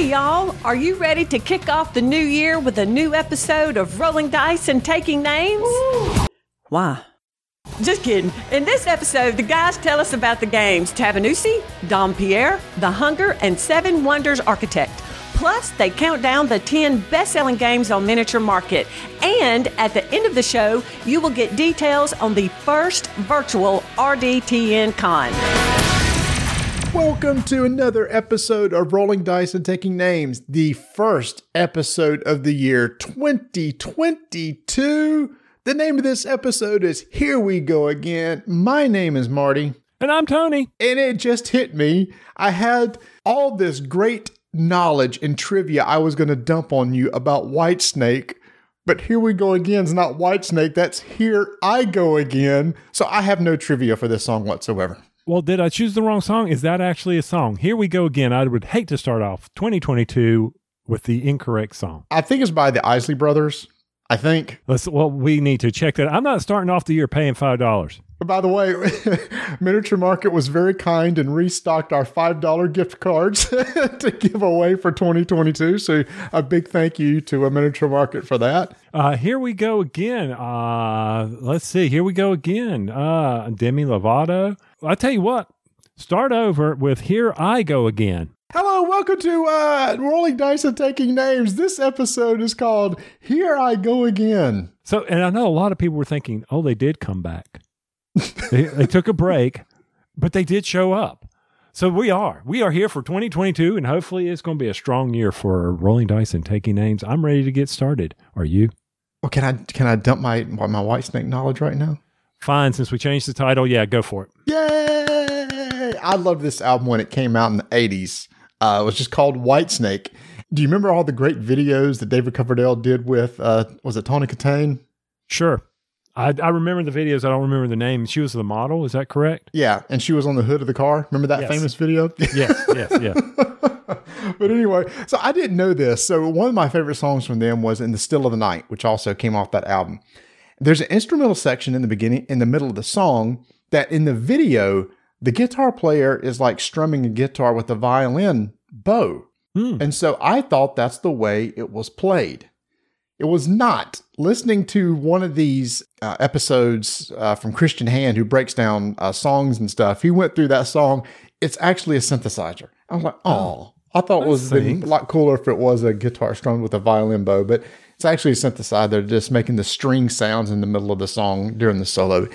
Hey, y'all, are you ready to kick off the new year with a new episode of Rolling Dice and Taking Names? Why? Just kidding. In this episode, the guys tell us about the games Tabannusi, Dom Pierre, The Hunger, and Seven Wonders Architect. Plus, they count down the 10 best selling games on Miniature Market. And at the end of the show, you will get details on the first virtual RDTN Con. Welcome to another episode of Rolling Dice and Taking Names, the first episode of the year 2022. The name of this episode is Here We Go Again. My name is Marty. And I'm Tony. And it just hit me. I had all this great knowledge and trivia I was going to dump on you about Whitesnake. But here we go again. It's not Whitesnake. That's Here I Go Again. So I have no trivia for this song whatsoever. Well, did I choose the wrong song? Is that actually a song? Here we go again. I would hate to start off 2022 with the incorrect song. I think it's by the Isley Brothers. I think. Let's. Well, we need to check that. I'm not starting off the year paying five dollars. By the way, Miniature Market was very kind and restocked our $5 gift cards to give away for 2022. So, a big thank you to a Miniature Market for that. Uh, here we go again. Uh, let's see. Here we go again. Uh, Demi Lovato. I tell you what, start over with Here I Go Again. Hello, welcome to uh, Rolling Dice and Taking Names. This episode is called Here I Go Again. So, and I know a lot of people were thinking, oh, they did come back they, they took a break, but they did show up. So we are. We are here for 2022, and hopefully it's going to be a strong year for rolling dice and taking names. I'm ready to get started. Are you? Well, can I can I dump my my white snake knowledge right now? Fine. Since we changed the title, yeah, go for it. Yay! I loved this album when it came out in the 80s. Uh, it was just called Whitesnake. Do you remember all the great videos that David Coverdale did with, uh, was it Tawny Kitaen? Sure. I, I remember the videos. I don't remember the name. She was the model. Is that correct? Yeah, and she was on the hood of the car. Remember that yes. famous video? yes, yes, yes. but anyway, so I didn't know this. So one of my favorite songs from them was "In the Still of the Night," which also came off that album. There's an instrumental section in the beginning, in the middle of the song, that in the video the guitar player is like strumming a guitar with a violin bow. Hmm. And so I thought that's the way it was played. It was not. Listening to one of these uh, episodes uh, from Christian Hand, who breaks down uh, songs and stuff, he went through that song. It's actually a synthesizer. I was like, oh, I thought it was a lot cooler if it was a guitar strummed with a violin bow, but it's actually a synthesizer just making the string sounds in the middle of the song during the solo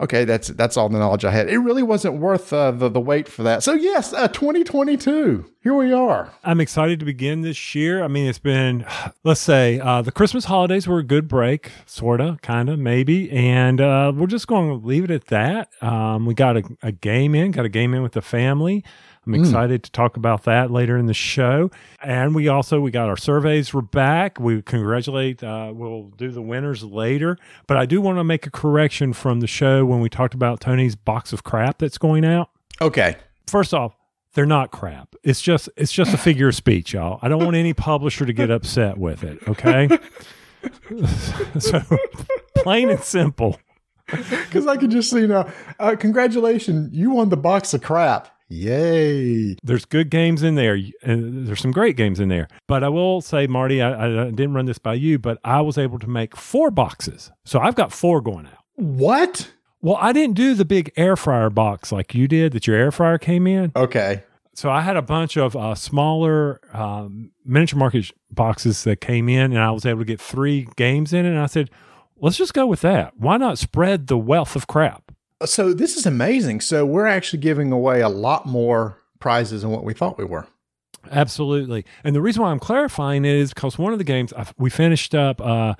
okay, that's that's all the knowledge I had. It really wasn't worth uh, the the wait for that. So yes, uh, 2022. Here we are. I'm excited to begin this year. I mean, it's been let's say uh, the Christmas holidays were a good break, sorta, kinda, maybe, and uh, we're just going to leave it at that. Um, we got a, a game in, got a game in with the family. I'm excited mm. to talk about that later in the show. And we also we got our surveys were back. We congratulate. Uh, we'll do the winners later, but I do want to make a correction from the show when we talked about Tony's box of crap that's going out. Okay. First off, they're not crap. It's just it's just a figure of speech, y'all. I don't want any publisher to get upset with it. Okay. so plain and simple. Because I can just see now. Uh, congratulations, you won the box of crap. Yay. There's good games in there. And there's some great games in there. But I will say, Marty, I, I didn't run this by you, but I was able to make four boxes. So I've got four going out. What? Well, I didn't do the big air fryer box like you did that your air fryer came in. Okay. So I had a bunch of uh, smaller um, miniature market boxes that came in, and I was able to get three games in it. And I said, let's just go with that. Why not spread the wealth of crap? So this is amazing. So we're actually giving away a lot more prizes than what we thought we were. Absolutely. And the reason why I'm clarifying it is because one of the games I've, we finished up, uh,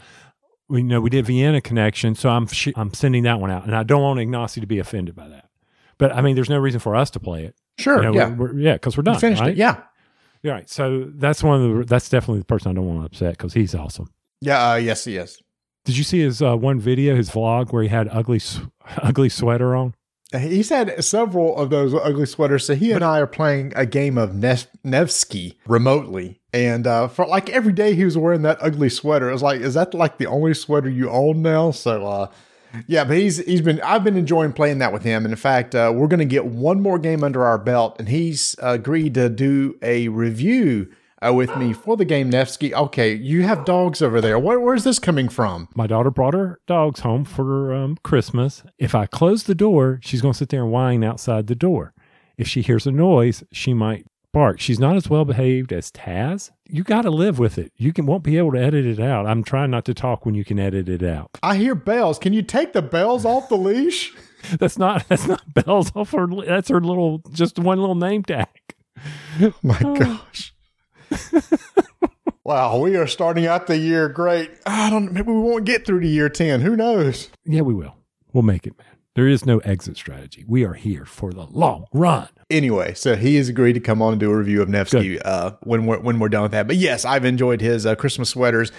we know we did Vienna Connection, so I'm sh- I'm sending that one out, and I don't want Ignacy to be offended by that. But I mean, there's no reason for us to play it. Sure. You know, yeah. We're, we're, yeah, because we're done. We finished right? it. Yeah. Yeah. Right. So that's one of the. That's definitely the person I don't want to upset because he's awesome. Yeah. Uh, yes, he is. Did you see his uh, one video, his vlog, where he had ugly, ugly sweater on? He's had several of those ugly sweaters. So he and I are playing a game of Nevsky remotely. And uh, for like every day he was wearing that ugly sweater. It was like, is that like the only sweater you own now? So, uh, yeah, but he's he's been I've been enjoying playing that with him. And in fact, uh, we're going to get one more game under our belt, and he's agreed to do a review uh, with me for the game, Nevsky. Okay, you have dogs over there. Where, where's this coming from? My daughter brought her dogs home for um, Christmas. If I close the door, she's going to sit there and whine outside the door. If she hears a noise, she might bark. She's not as well behaved as Taz. You got to live with it. You can won't be able to edit it out. I'm trying not to talk when you can edit it out. I hear bells. Can you take the bells off the leash? that's not that's not bells off her. That's her little just one little name tag. My gosh. wow, we are starting out the year great. I don't. Maybe we won't get through to year ten. Who knows? Yeah, we will. We'll make it, man. There is no exit strategy. We are here for the long run. Anyway, so he has agreed to come on and do a review of Nevsky uh, when we're when we're done with that. But yes, I've enjoyed his uh, Christmas sweaters.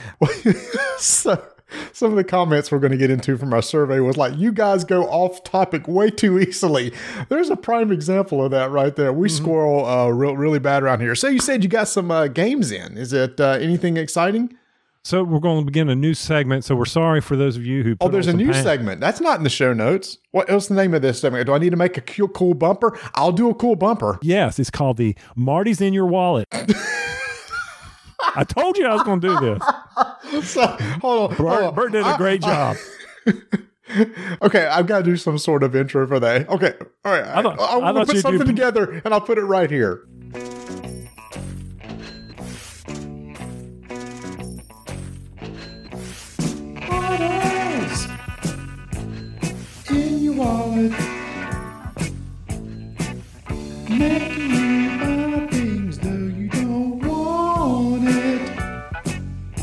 so some of the comments we're going to get into from our survey was like, "You guys go off topic way too easily." There's a prime example of that right there. We mm-hmm. squirrel uh, real really bad around here. So you said you got some uh, games in. Is it uh, anything exciting? So we're going to begin a new segment. So we're sorry for those of you who. Oh, there's a new pan- segment. That's not in the show notes. What else the name of this segment? Do I need to make a cool, cool bumper? I'll do a cool bumper. Yes, it's called the Marty's in Your Wallet. I told you I was going to do this. So, hold on. Bert, hold on. Bert did a great I, job. I, okay, I've got to do some sort of intro for that. Okay, all right. I thought, I, will put something do... together and I'll put it right here. in your wallet.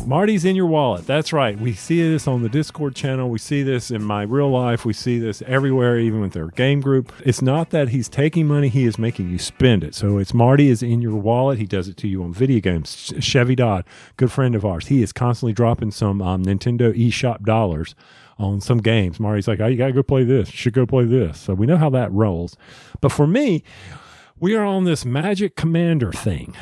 Marty's in your wallet. That's right. We see this on the Discord channel. We see this in my real life. We see this everywhere, even with their game group. It's not that he's taking money, he is making you spend it. So it's Marty is in your wallet. He does it to you on video games. Chevy Dodd, good friend of ours, he is constantly dropping some um, Nintendo eShop dollars on some games. Marty's like, oh, you got to go play this. You should go play this. So we know how that rolls. But for me, we are on this Magic Commander thing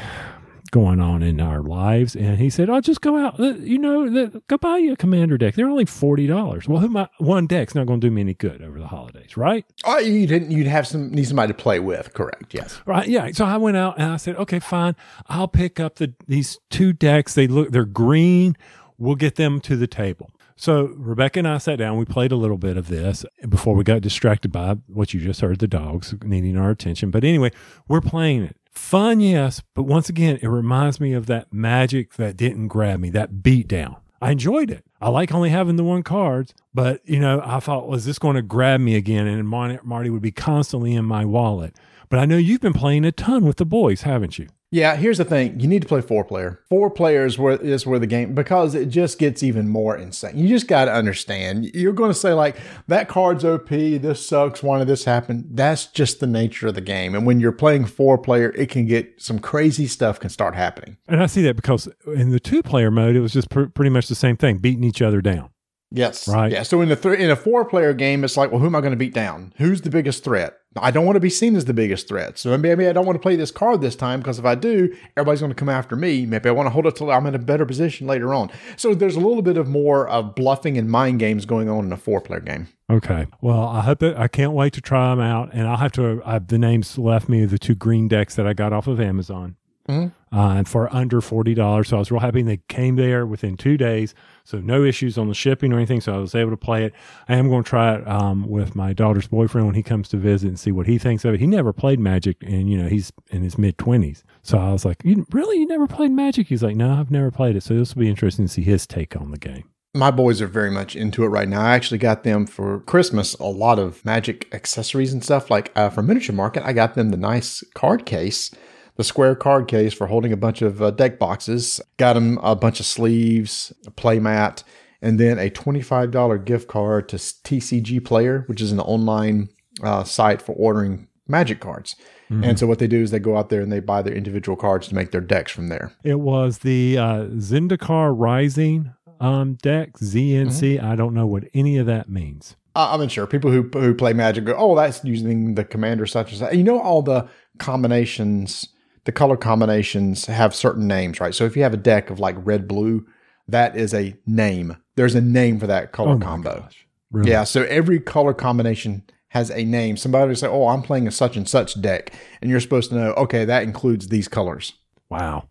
going on in our lives. And he said, "I'll oh, just go out. Uh, you know, go buy you a commander deck. They're only forty dollars. Well, who my, one deck's not going to do me any good over the holidays, right? Oh, you didn't. You'd have some need somebody to play with. Correct. Yes. Right. Yeah. So I went out and I said, okay, fine. I'll pick up the these two decks. They look. They're green. We'll get them to the table. So Rebecca and I sat down. We played a little bit of this before we got distracted by what you just heard the dogs needing our attention. But anyway, we're playing it. Fun, yes, but once again, it reminds me of that magic that didn't grab me, that beat down. I enjoyed it. I like only having the one cards, but you know, I thought, was this going to grab me again? And Marty would be constantly in my wallet. But I know you've been playing a ton with the boys, haven't you? Yeah, here's the thing: you need to play four player. Four players where is where the game because it just gets even more insane. You just got to understand. You're going to say like that card's OP. This sucks. Why did this happen? That's just the nature of the game. And when you're playing four player, it can get some crazy stuff can start happening. And I see that because in the two player mode, it was just pr- pretty much the same thing, beating each other down. Yes. Right. Yeah. So in the th- in a four player game, it's like, well, who am I going to beat down? Who's the biggest threat? I don't want to be seen as the biggest threat. So maybe I don't want to play this card this time because if I do, everybody's going to come after me. Maybe I want to hold it till I'm in a better position later on. So there's a little bit of more of bluffing and mind games going on in a four player game. Okay. Well, I hope that I can't wait to try them out. And I'll have to, I, the names left me the two green decks that I got off of Amazon. Mm-hmm. Uh, for under $40. So I was real happy. They came there within two days. So no issues on the shipping or anything. So I was able to play it. I am going to try it um, with my daughter's boyfriend when he comes to visit and see what he thinks of it. He never played Magic and, you know, he's in his mid 20s. So I was like, you, really? You never played Magic? He's like, no, I've never played it. So this will be interesting to see his take on the game my boys are very much into it right now. I actually got them for Christmas a lot of magic accessories and stuff. Like uh, for Miniature Market, I got them the nice card case the square card case for holding a bunch of uh, deck boxes. Got him a bunch of sleeves, a playmat, and then a $25 gift card to TCG Player, which is an online uh, site for ordering magic cards. Mm-hmm. And so what they do is they go out there and they buy their individual cards to make their decks from there. It was the uh, Zendikar Rising um, deck, ZNC. Mm-hmm. I don't know what any of that means. I'm unsure. People who who play Magic go, oh, that's using the commander such as. You know all the combinations the color combinations have certain names, right? So if you have a deck of like red blue, that is a name. There's a name for that color oh combo. Really? Yeah. So every color combination has a name. Somebody will say, "Oh, I'm playing a such and such deck," and you're supposed to know, okay, that includes these colors. Wow.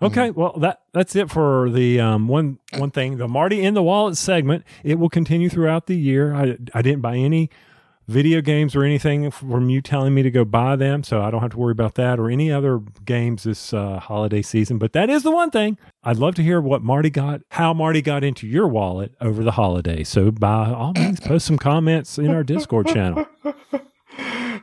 Okay, well that that's it for the um, one one thing. The Marty in the Wallet segment. It will continue throughout the year. I I didn't buy any video games or anything from you telling me to go buy them, so I don't have to worry about that or any other games this uh, holiday season. But that is the one thing I'd love to hear what Marty got, how Marty got into your wallet over the holiday. So by all means, post some comments in our Discord channel.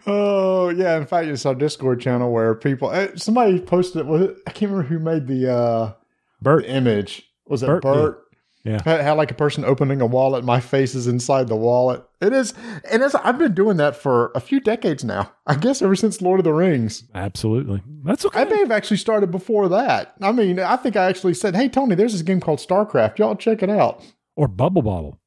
Oh yeah, in fact, it's our Discord channel where people eh, somebody posted it. Was it, I can't remember who made the uh, Bert, the image. Was it Bert Bert? Yeah. Had, had like a person opening a wallet. My face is inside the wallet. It is, and it's, I've been doing that for a few decades now. I guess ever since Lord of the Rings. absolutely. That's okay. I may have actually started before that. I mean, I think I actually said, "Hey Tony, there's this game called StarCraft. Y'all check it out." or Bubble Bobble.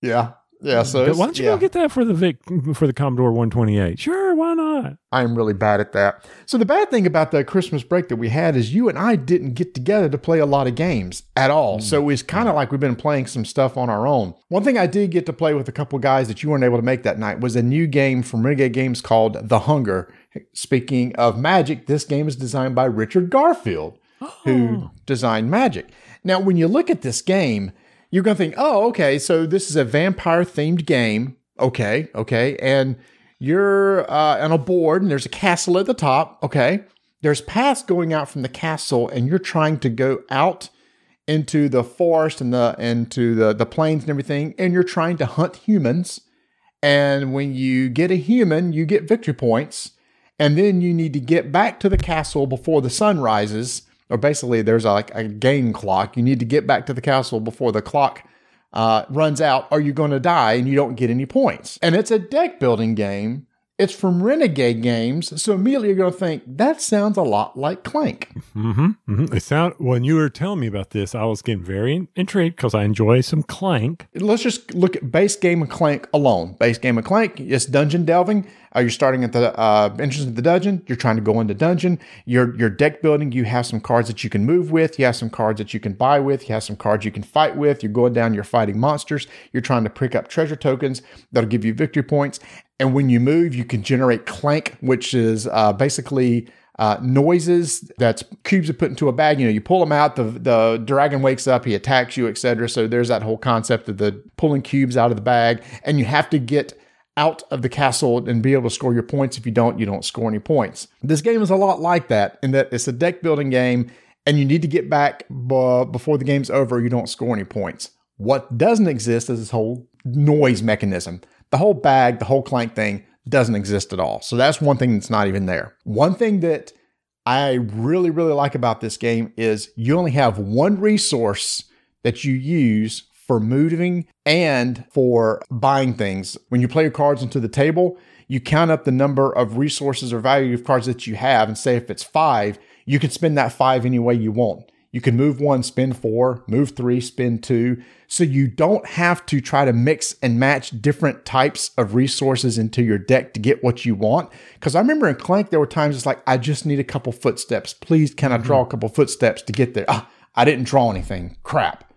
Yeah, yeah. So Why don't you yeah. go get that for the Vic for the Commodore 128? Sure, why not? I'm really bad at that. So the bad thing about the Christmas break that we had is you and I didn't get together to play a lot of games at all. Hmm. So it's kind of like we've been playing some stuff on our own. One thing I did get to play with a couple guys that you weren't able to make that night was a new game from Renegade Games called The Hunger. Speaking of magic, this game is designed by Richard Garfield, who oh. designed Magic. Now, when you look at this game, you're going to think, oh, okay, so this is a vampire themed game. Okay, okay. And you're uh, on a board and there's a castle at the top. Okay. There's paths going out from the castle, and you're trying to go out into the forest and the into the, the plains and everything, and you're trying to hunt humans. And when you get a human, you get victory points. And then you need to get back to the castle before the sun rises. Or basically, there's a, like a game clock. You need to get back to the castle before the clock uh, runs out, or you're going to die and you don't get any points. And it's a deck building game. It's from Renegade Games, so immediately you're going to think that sounds a lot like Clank. Mm-hmm. mm-hmm. It sound when you were telling me about this, I was getting very intrigued because I enjoy some clank. Let's just look at base game of Clank alone. Base game of Clank, it's dungeon delving. Uh, you're starting at the uh, entrance of the dungeon. You're trying to go into dungeon. You're, you're deck building. You have some cards that you can move with. You have some cards that you can buy with. You have some cards you can fight with. You're going down. You're fighting monsters. You're trying to pick up treasure tokens that'll give you victory points. And when you move, you can generate clank, which is uh, basically uh, noises that's cubes are put into a bag. You know, you pull them out, the the dragon wakes up, he attacks you, etc. So there's that whole concept of the pulling cubes out of the bag, and you have to get out of the castle and be able to score your points. If you don't, you don't score any points. This game is a lot like that in that it's a deck building game, and you need to get back b- before the game's over. You don't score any points. What doesn't exist is this whole noise mechanism. The whole bag, the whole clank thing doesn't exist at all. So that's one thing that's not even there. One thing that I really, really like about this game is you only have one resource that you use for moving and for buying things. When you play your cards into the table, you count up the number of resources or value of cards that you have and say if it's five, you can spend that five any way you want. You can move one, spin four, move three, spin two. So you don't have to try to mix and match different types of resources into your deck to get what you want. Because I remember in Clank, there were times it's like, I just need a couple footsteps. Please, can I draw a mm-hmm. couple footsteps to get there? Ah, I didn't draw anything. Crap.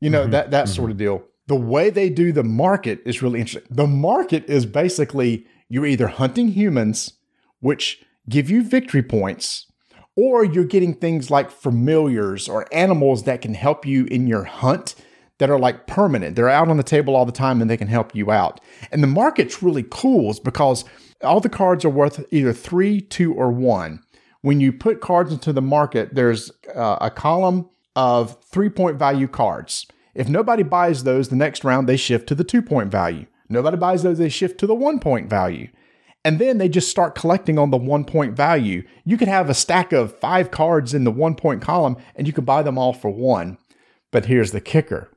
You know, mm-hmm. that, that mm-hmm. sort of deal. The way they do the market is really interesting. The market is basically you're either hunting humans, which give you victory points, or you're getting things like familiars or animals that can help you in your hunt that are like permanent. They're out on the table all the time and they can help you out. And the market's really cool is because all the cards are worth either three, two, or one. When you put cards into the market, there's uh, a column of three point value cards. If nobody buys those, the next round they shift to the two point value. Nobody buys those, they shift to the one point value. And then they just start collecting on the one point value. You could have a stack of five cards in the one point column and you could buy them all for one. But here's the kicker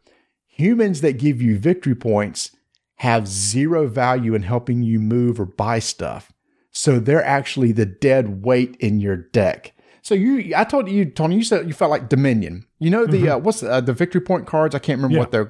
humans that give you victory points have zero value in helping you move or buy stuff. So they're actually the dead weight in your deck. So you, I told you, Tony, you said you felt like Dominion. You know the uh, what's uh, the victory point cards? I can't remember Yeah. what they're.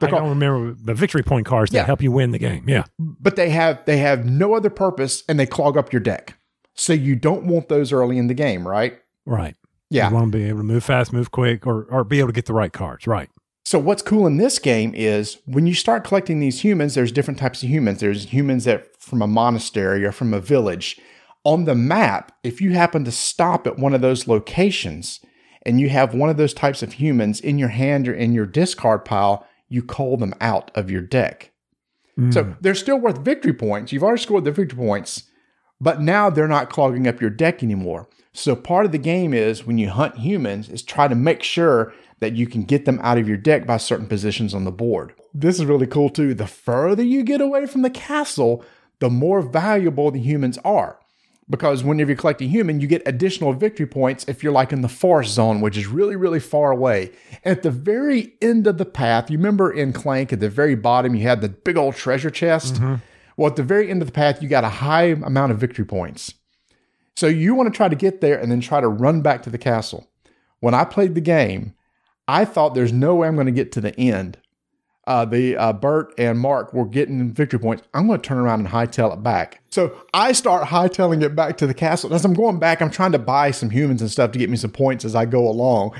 I don't remember the victory point cards that Yeah. help you win the game. Yeah. but they have they have no other purpose and they clog up your deck. So you don't want those early in the game, right? Right. Yeah. You want to be able to move fast, move quick, or, or be able to get the right cards. Right. So what's cool in this game is when you start collecting these humans, there's different types of humans. There's humans that from a monastery or from a village. On the map, if you happen to stop at one of those locations and you have one of those types of humans in your hand or in your discard pile, you call them out of your deck. Mm. So they're still worth victory points. You've already scored the victory points, but now they're not clogging up your deck anymore. So part of the game is when you hunt humans is try to make sure that you can get them out of your deck by certain positions on the board. This is really cool too. The further you get away from the castle, the more valuable the humans are. Because whenever you collect a human, you get additional victory points if you're like in the forest zone, which is really, really far away. And At the very end of the path, you remember in Clank at the very bottom, you had the big old treasure chest? Mm-hmm. Well, at the very end of the path, you got a high amount of victory points. So you want to try to get there and then try to run back to the castle. When I played the game, I thought there's no way I'm going to get to the end. Uh, the uh, Bert and Mark were getting victory points. I'm going to turn around and hightail it back. So I start hightailing it back to the castle. As I'm going back, I'm trying to buy some humans and stuff to get me some points as I go along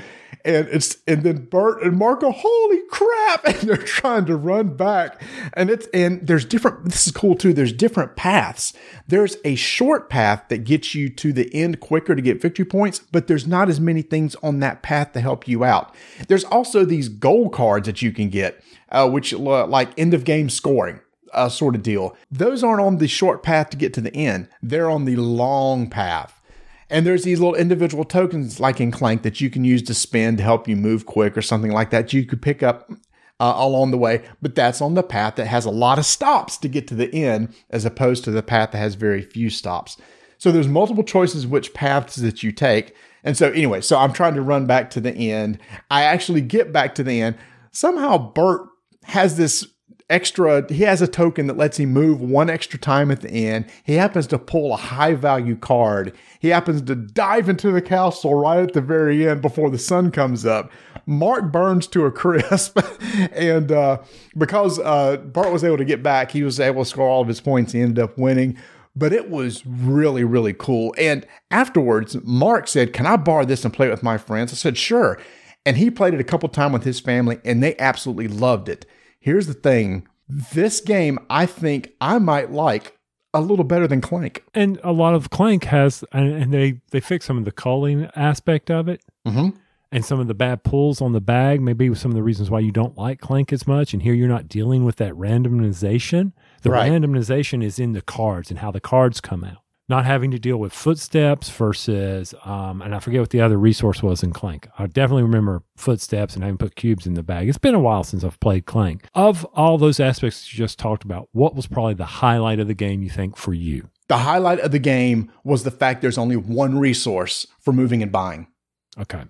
and it's and then Bert and Marco, holy crap, and they're trying to run back, and it's and there's different. This is cool too. There's different paths. There's a short path that gets you to the end quicker to get victory points, but there's not as many things on that path to help you out. There's also these gold cards that you can get, uh, which like end of game scoring. Uh, sort of deal. Those aren't on the short path to get to the end. They're on the long path. And there's these little individual tokens like in Clank that you can use to spend to help you move quick or something like that. You could pick up uh, along the way, but that's on the path that has a lot of stops to get to the end as opposed to the path that has very few stops. So there's multiple choices which paths that you take. And so anyway, so I'm trying to run back to the end. I actually get back to the end. Somehow Bert has this extra, he has a token that lets him move one extra time at the end. He happens to pull a high value card. He happens to dive into the castle right at the very end before the sun comes up. Mark burns to a crisp. and uh, because uh, Bart was able to get back, he was able to score all of his points. He ended up winning. But it was really, really cool. And afterwards, Mark said, Can I borrow this and play it with my friends? I said, Sure. And he played it a couple times with his family, and they absolutely loved it. Here's the thing this game, I think I might like a little better than Clank. And a lot of Clank has, and they, they fix some of the culling aspect of it. Mm-hmm. And some of the bad pulls on the bag, maybe some of the reasons why you don't like Clank as much. And here you're not dealing with that randomization. The right. randomization is in the cards and how the cards come out not having to deal with footsteps versus, um, and I forget what the other resource was in Clank. I definitely remember footsteps and having put cubes in the bag. It's been a while since I've played Clank. Of all those aspects you just talked about, what was probably the highlight of the game you think for you? The highlight of the game was the fact there's only one resource for moving and buying. Okay.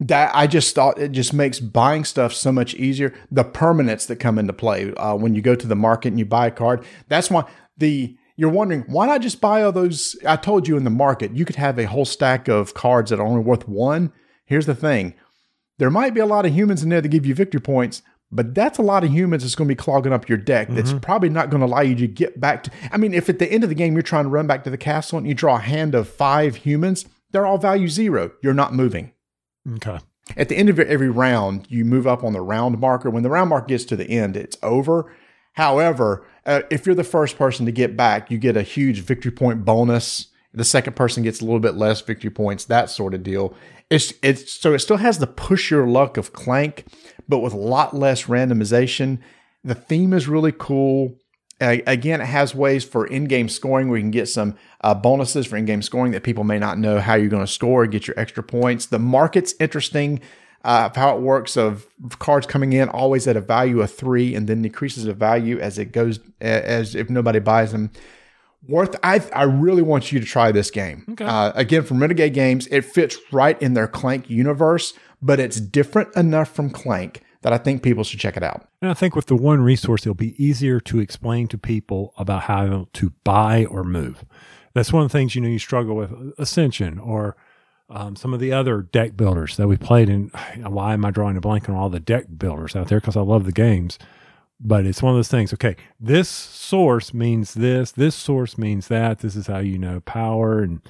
That I just thought it just makes buying stuff so much easier. The permanents that come into play uh, when you go to the market and you buy a card. That's why the you're wondering why not just buy all those? I told you in the market, you could have a whole stack of cards that are only worth one. Here's the thing there might be a lot of humans in there that give you victory points, but that's a lot of humans that's going to be clogging up your deck. That's mm-hmm. probably not going to allow you to get back to. I mean, if at the end of the game you're trying to run back to the castle and you draw a hand of five humans, they're all value zero. You're not moving. Okay. At the end of every round, you move up on the round marker. When the round marker gets to the end, it's over. However, uh, if you're the first person to get back, you get a huge victory point bonus. The second person gets a little bit less victory points, that sort of deal. It's it's so it still has the push your luck of Clank, but with a lot less randomization. The theme is really cool. Uh, again, it has ways for in-game scoring where you can get some uh, bonuses for in-game scoring that people may not know how you're going to score, get your extra points. The market's interesting uh, of how it works of cards coming in always at a value of three and then decreases the value as it goes as if nobody buys them. Worth i i really want you to try this game. Okay. uh, again from renegade games it fits right in their clank universe but it's different enough from clank that i think people should check it out. And i think with the one resource it'll be easier to explain to people about how to buy or move. That's one of the things you know you struggle with ascension or um, some of the other deck builders that we played in. Why am I drawing a blank on all the deck builders out there? Because I love the games. But it's one of those things. Okay, this source means this. This source means that. This is how you know power, and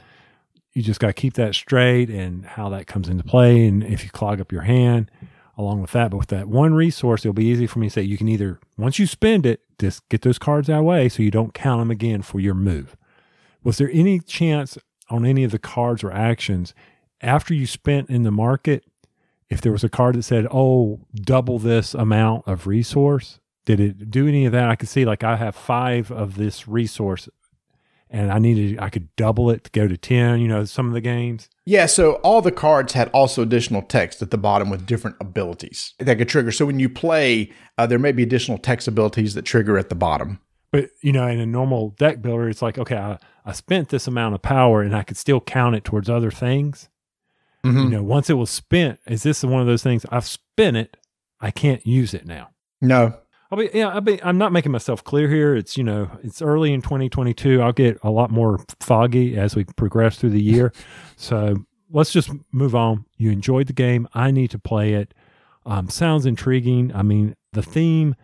you just got to keep that straight and how that comes into play. And if you clog up your hand, along with that, but with that one resource, it'll be easy for me to say you can either once you spend it, just get those cards out of the way so you don't count them again for your move. Was there any chance on any of the cards or actions after you spent in the market if there was a card that said, "Oh, double this amount of resource," did it do any of that? I could see like I have five of this resource, and I needed I could double it to go to ten. You know, some of the games. Yeah, so all the cards had also additional text at the bottom with different abilities that could trigger. So when you play, uh, there may be additional text abilities that trigger at the bottom. But you know, in a normal deck builder, it's like, okay, I, I spent this amount of power, and I could still count it towards other things. Mm-hmm. You know, once it was spent, is this one of those things? I've spent it, I can't use it now. No, I'll be, yeah, I'll be, I'm not making myself clear here. It's, you know, it's early in 2022. I'll get a lot more foggy as we progress through the year. so let's just move on. You enjoyed the game. I need to play it. Um, sounds intriguing. I mean, the theme,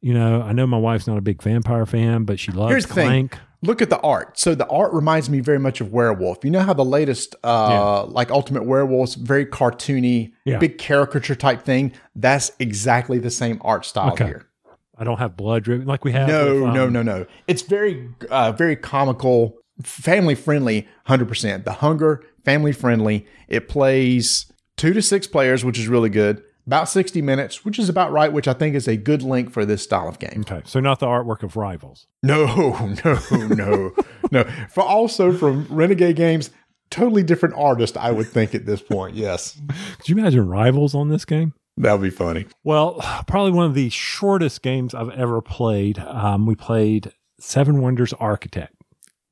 you know, I know my wife's not a big vampire fan, but she loves Here's the thing. Look at the art. So the art reminds me very much of Werewolf. You know how the latest, uh, like Ultimate Werewolf's very cartoony, Yeah. big caricature type thing. That's exactly the same art style Okay. here. I don't have blood dripping like we have. No, with, um, no, no, no. It's very, uh, very comical, family friendly, hundred percent. The Hunger, family friendly. It plays two to six players, which is really good. About sixty minutes, which is about right, which I think is a good length for this style of game. Okay, so not the artwork of Rivals. No, no, no, no. For also from Renegade Games, totally different artist, I would think at this point. Yes, Could you imagine Rivals on this game? that would be funny. Well, probably one of the shortest games I've ever played. Um, we played Seven Wonders Architect.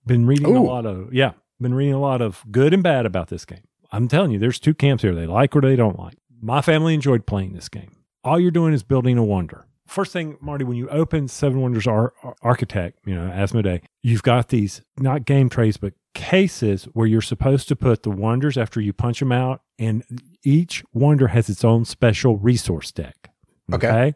Been reading a lot of yeah, been reading a lot of good and bad about this game. I'm telling you, there's two camps here. They like or they don't like. My family enjoyed playing this game. All you're doing is building a wonder. First thing, Marty, when you open Seven Wonders Ar- Ar- Architect, you know, Asmodee, you've got these not game trays, but cases where you're supposed to put the wonders after you punch them out, and each wonder has its own special resource deck. Okay.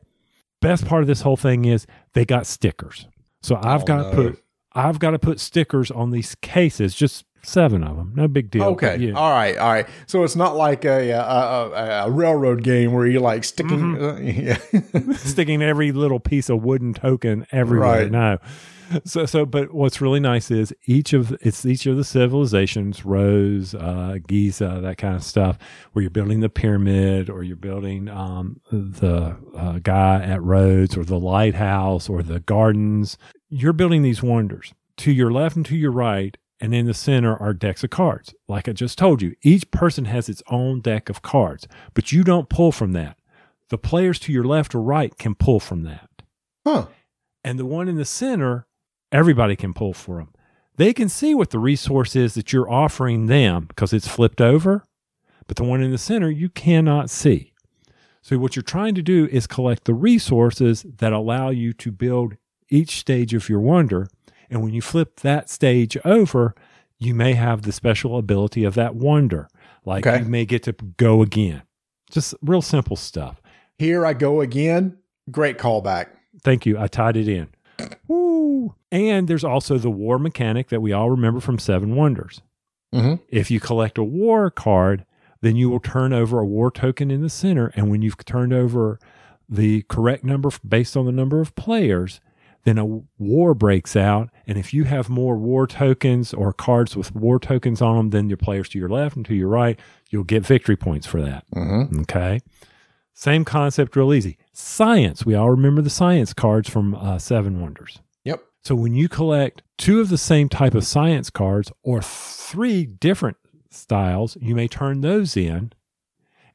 Best part of this whole thing is they got stickers. So I've Oh, got no. to put I've got to put stickers on these cases, just seven of them. No big deal. Okay, yeah. all right, all right. So it's not like a a, a, a railroad game where you're like sticking. Mm-hmm. uh, yeah. sticking every little piece of wooden token everywhere. Right. No. So so but what's really nice is each of it's each of the civilizations, Rhodes, uh, Giza, that kind of stuff, where you're building the pyramid or you're building um, the uh, guy at Rhodes or the lighthouse or the gardens. You're building these wonders. To your left and to your right, and in the center are decks of cards. Like I just told you, each person has its own deck of cards, but you don't pull from that. The players to your left or right can pull from that. Huh. And the one in the center, everybody can pull for them. They can see what the resource is that you're offering them because it's flipped over, but the one in the center you cannot see. So, what you're trying to do is collect the resources that allow you to build each stage of your wonder. And when you flip that stage over, you may have the special ability of that wonder. Like Okay. you may get to go again. Just real simple stuff. Here I go again. Great callback. Thank you. I tied it in. Woo. And there's also the war mechanic that we all remember from Seven Wonders. Mhm. If you collect a war card, then you will turn over a war token in the center. And when you've turned over the correct number based on the number of players, then a war breaks out. And if you have more war tokens or cards with war tokens on them than your players to your left and to your right, you'll get victory points for that. Mhm. Okay. Same concept, real easy. Science. We all remember the science cards from uh, Seven Wonders. Yep. So when you collect two of the same type of science cards or three different styles, you may turn those in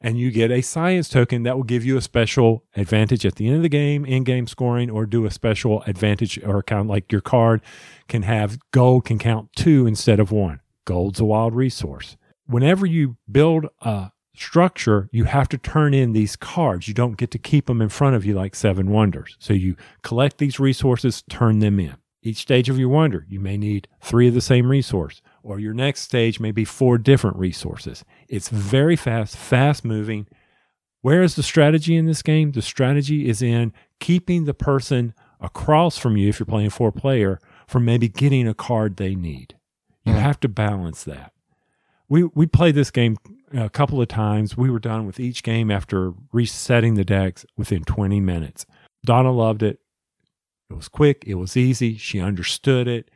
and you get a science token that will give you a special advantage at the end of the game, in game scoring, or do a special advantage or count like your card can have gold can count two instead of one. Gold's a wild resource. Whenever you build a structure, you have to turn in these cards. You don't get to keep them in front of you like Seven Wonders. So you collect these resources, turn them in. Each stage of your wonder, you may need three of the same resource, or your next stage may be four different resources. It's very fast, fast moving. Where is the strategy in this game? The strategy is in keeping the person across from you, if you're playing four player, from maybe getting a card they need. You Mhm. have to balance that. We we played this game a couple of times. We were done with each game after resetting the decks within 20 minutes. Donna loved it. It was quick, it was easy, she understood it.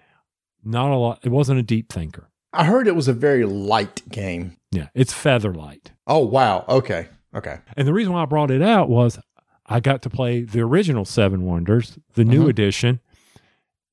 Not a lot, it wasn't a deep thinker. I heard it was a very light game. Yeah, it's feather light. Oh wow. Okay. Okay. And the reason why I brought it out was I got to play the original Seven Wonders, the new Mhm. edition.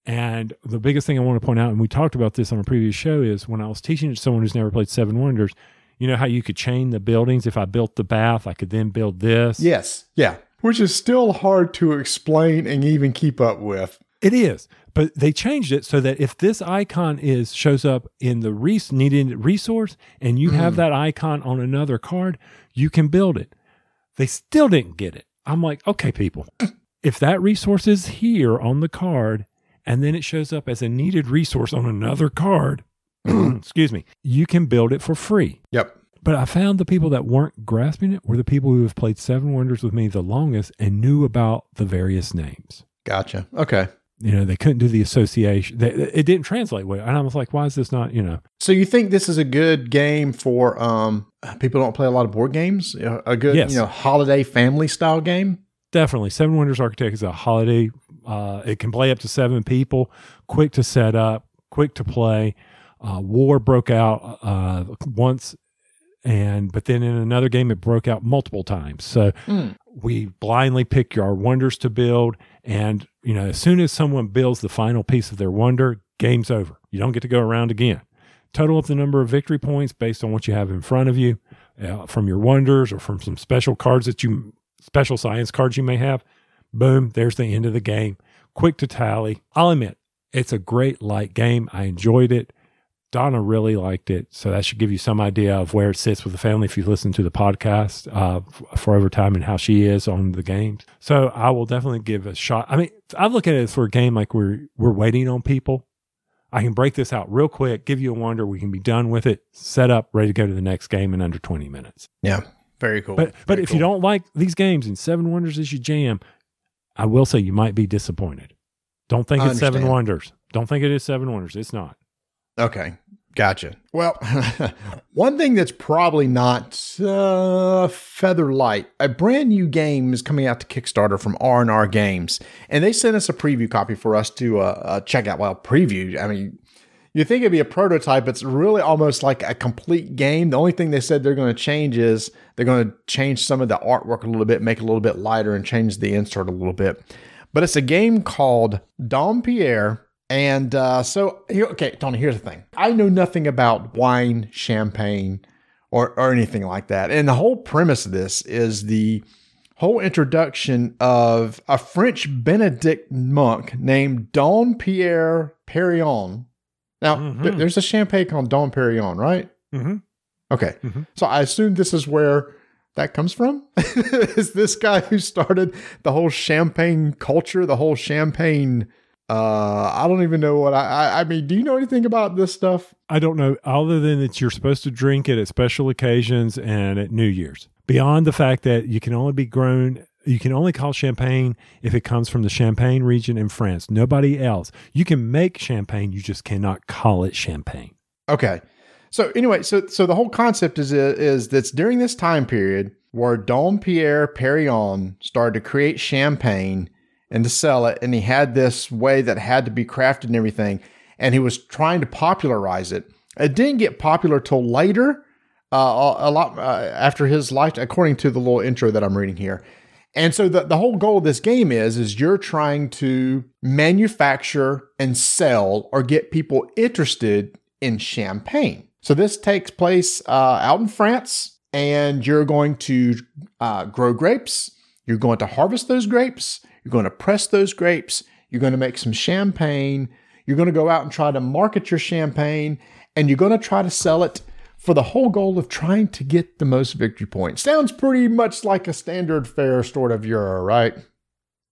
And the biggest thing I want to point out, and we talked about this on a previous show, is when I was teaching it to someone who's never played Seven Wonders, you know how you could chain the buildings? If I built the bath, I could then build this. Yes. Yeah. Which is still hard to explain and even keep up with. It is, but they changed it so that if this icon is shows up in the res- needed resource and you have Mm. that icon on another card, you can build it. They still didn't get it. I'm like, okay, people, if that resource is here on the card and then it shows up as a needed resource on another card, excuse me, you can build it for free. Yep. But I found the people that weren't grasping it were the people who have played Seven Wonders with me the longest and knew about the various names Gotcha. Okay. You know they couldn't do the association they, it didn't translate well and i was like why is this not you know So you think this is a good game for um people don't play a lot of board games? A good, Yes. you know, holiday family style game? definitely seven wonders architect is a holiday uh, it can play up to seven people quick to set up quick to play uh, war broke out uh, once and but then in another game it broke out multiple times so Mm. We blindly pick our wonders to build. And you know as soon as someone builds the final piece of their wonder game's over. You don't get to go around again. Total up the number of victory points based on what you have in front of you uh, from your wonders or from some special cards that you special science cards you may have. Boom there's the end of the game. Quick to tally. I'll admit it's a great light game. I enjoyed it Donna really liked it, so that should give you some idea of where it sits with the family if you listen to the podcast uh, for overtime and how she is on the games. So I will definitely give a shot. I mean, I look at it for a game like we're we're waiting on people. I can break this out real quick, give you a wonder. We can be done with it, set up, ready to go to the next game in under twenty minutes. Yeah. Very cool. But but Very if you don't like these games and Seven Wonders is your jam, I will say you might be disappointed. Don't think I it's Seven. Wonders. Don't think it is Seven Wonders. It's not. Okay, gotcha. Well, one thing that's probably not uh, feather light, a brand new game is coming out to Kickstarter from R and R Games, and they sent us a preview copy for us to uh, uh, check out. Well, preview. I mean, you think it'd be a prototype? It's really almost like a complete game. The only thing they said they're going to change is they're going to change some of the artwork a little bit, make it a little bit lighter, and change the insert a little bit. But it's a game called Dom Pierre. And uh, so, here, okay, Tony, here's the thing. I know nothing about wine, champagne, or, or anything like that. And the whole premise of this is the whole introduction of a French Benedict monk named Dom Pierre Perignon. Now, Mhm. th- there's a champagne called Dom Perignon, right? Mm-hmm. Okay. Mhm. So I assume this is where that comes from. is this guy who started the whole champagne culture, the whole champagne? Uh, I don't even know what I, I. I mean, do you know anything about this stuff? I don't know, other than that you're supposed to drink it at special occasions and at New Year's. Beyond the fact that you can only be grown, you can only call champagne if it comes from the Champagne region in France. Nobody else. You can make champagne, you just cannot call it champagne. Okay. So anyway, so so the whole concept is is that's during this time period where Dom Pierre Perignon started to create champagne and to sell it, and he had this way that had to be crafted and everything, and he was trying to popularize it. It didn't get popular till later, uh, a lot uh, after his life, according to the little intro that I'm reading here. And so the, the whole goal of this game is is you're trying to manufacture and sell or get people interested in champagne. So this takes place uh, out in France, and you're going to uh, grow grapes. You're going to harvest those grapes. You're going to press those grapes. You're going to make some champagne. You're going to go out and try to market your champagne, and you're going to try to sell it for the whole goal of trying to get the most victory points. Sounds pretty much like a standard fare sort of euro, right?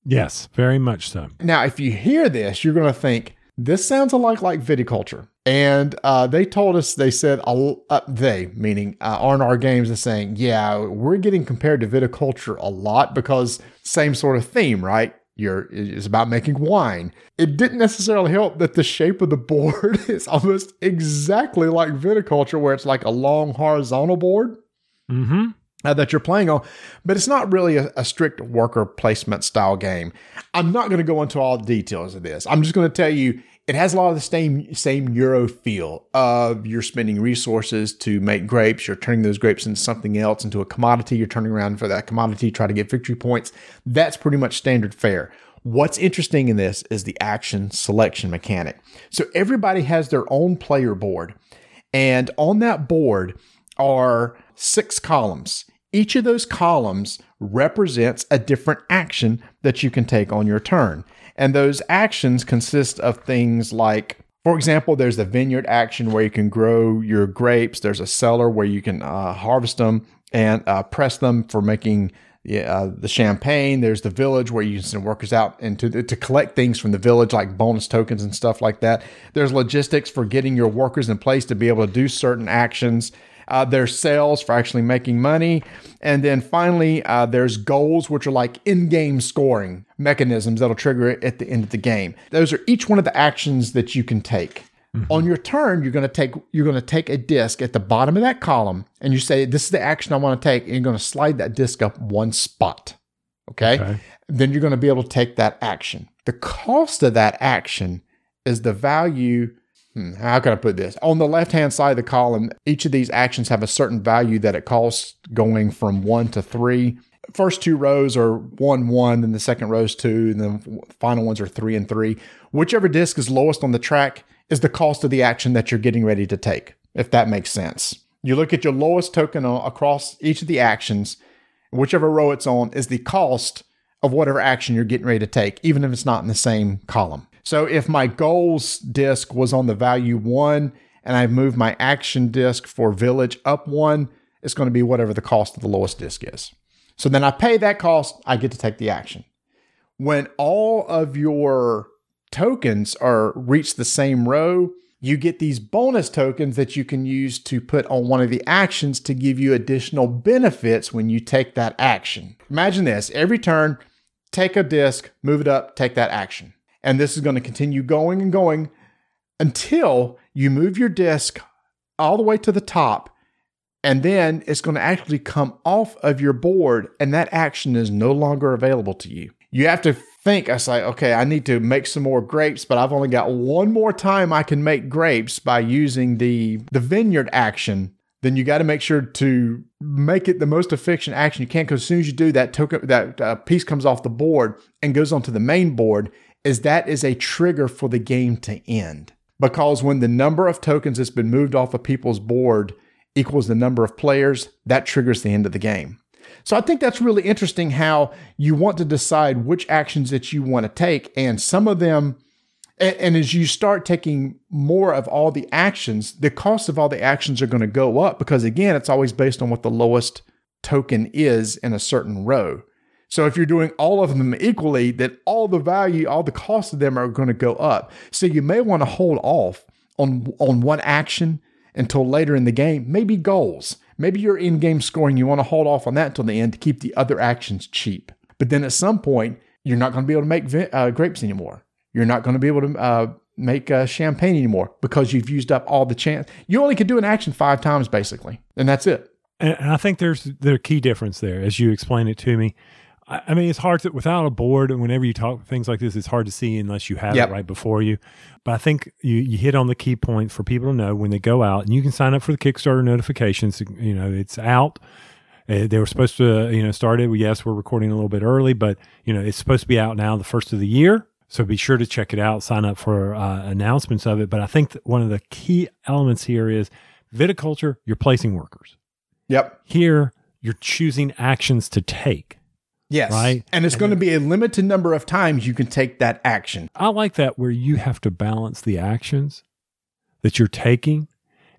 Yes, very much so. Now, if you hear this, you're going to think this sounds a lot like viticulture. And uh, they told us, they said, uh, they, meaning uh, R&R Games, is saying, yeah, we're getting compared to viticulture a lot because same sort of theme, right? You're, it's about making wine. It didn't necessarily help that the shape of the board is almost exactly like viticulture, where it's like a long horizontal board Mm-hmm. uh, that you're playing on, but it's not really a, a strict worker placement style game. I'm not going to go into all the details of this. I'm just going to tell you it has a lot of the same same Euro feel of you're spending resources to make grapes, you're turning those grapes into something else, into a commodity, you're turning around for that commodity, try to get victory points. That's pretty much standard fare. What's interesting in this is the action selection mechanic. So everybody has their own player board, and on that board are six columns. Each of those columns represents a different action that you can take on your turn. And those actions consist of things like, for example, there's the vineyard action where you can grow your grapes. There's a cellar where you can uh, harvest them and uh, press them for making uh, the champagne. There's the village where you send workers out and to, to collect things from the village, like bonus tokens and stuff like that. There's logistics for getting your workers in place to be able to do certain actions. Uh, there's sales for actually making money. And then finally, uh, there's goals, which are like in game scoring mechanisms that'll trigger it at the end of the game. Those are each one of the actions that you can take. Mm-hmm. On your turn, you're going to take you're going to take a disc at the bottom of that column, and you say, "This is the action I want to take," and you're going to slide that disc up one spot. Okay? okay. Then you're going to be able to take that action. The cost of that action is the value Hmm, how can I put this? On the left hand side of the column, each of these actions have a certain value that it costs going from one to three. First two rows are one, one, then the second row is two, and the final ones are three and three. Whichever disc is lowest on the track is the cost of the action that you're getting ready to take, if that makes sense. You look at your lowest token across each of the actions, whichever row it's on is the cost of whatever action you're getting ready to take, even if it's not in the same column. So if my goals disk was on the value one and I move my action disk for village up one, it's going to be whatever the cost of the lowest disk is. So then I pay that cost, I get to take the action. When all of your tokens are reach the same row, you get these bonus tokens that you can use to put on one of the actions to give you additional benefits when you take that action. Imagine this every turn, take a disc, move it up, take that action. And this is going to continue going and going until you move your disc all the way to the top. And then it's going to actually come off of your board, and that action is no longer available to you. You have to think, I say, okay, I need to make some more grapes, but I've only got one more time I can make grapes by using the, the vineyard action then you got to make sure to make it the most efficient action you can. Because as soon as you do that, token that uh, piece comes off the board and goes onto the main board, is that is a trigger for the game to end. Because when the number of tokens that's been moved off of people's board equals the number of players, that triggers the end of the game. So I think that's really interesting how you want to decide which actions that you want to take. And some of them, and, and as you start taking more of all the actions, the cost of all the actions are going to go up because, again, it's always based on what the lowest token is in a certain row. So if you're doing all of them equally, then all the value, all the cost of them are going to go up. So you may want to hold off on on one action until later in the game. Maybe goals. Maybe your in-game scoring, you want to hold off on that until the end to keep the other actions cheap. But then at some point, you're not going to be able to make uh, grapes anymore. You're not going to be able to uh, make uh, champagne anymore because you've used up all the chance. You only can do an action five times basically, and that's it. And I think there's the key difference there, as you explain it to me. I mean, it's hard to without a board. And whenever you talk things like this, it's hard to see unless you have yep. it right before you. But I think you you hit on the key point for people to know when they go out, and you can sign up for the Kickstarter notifications. You know, it's out. Uh, they were supposed to, you know, started. Yes, we're recording a little bit early, but you know, it's supposed to be out now, the first of the year. So be sure to check it out. Sign up for uh, announcements of it. But I think that one of the key elements here is viticulture. You're placing workers. Yep. Here, you're choosing actions to take. Yes. Right. And it's going to be a limited number of times you can take that action. I like that where you have to balance the actions that you're taking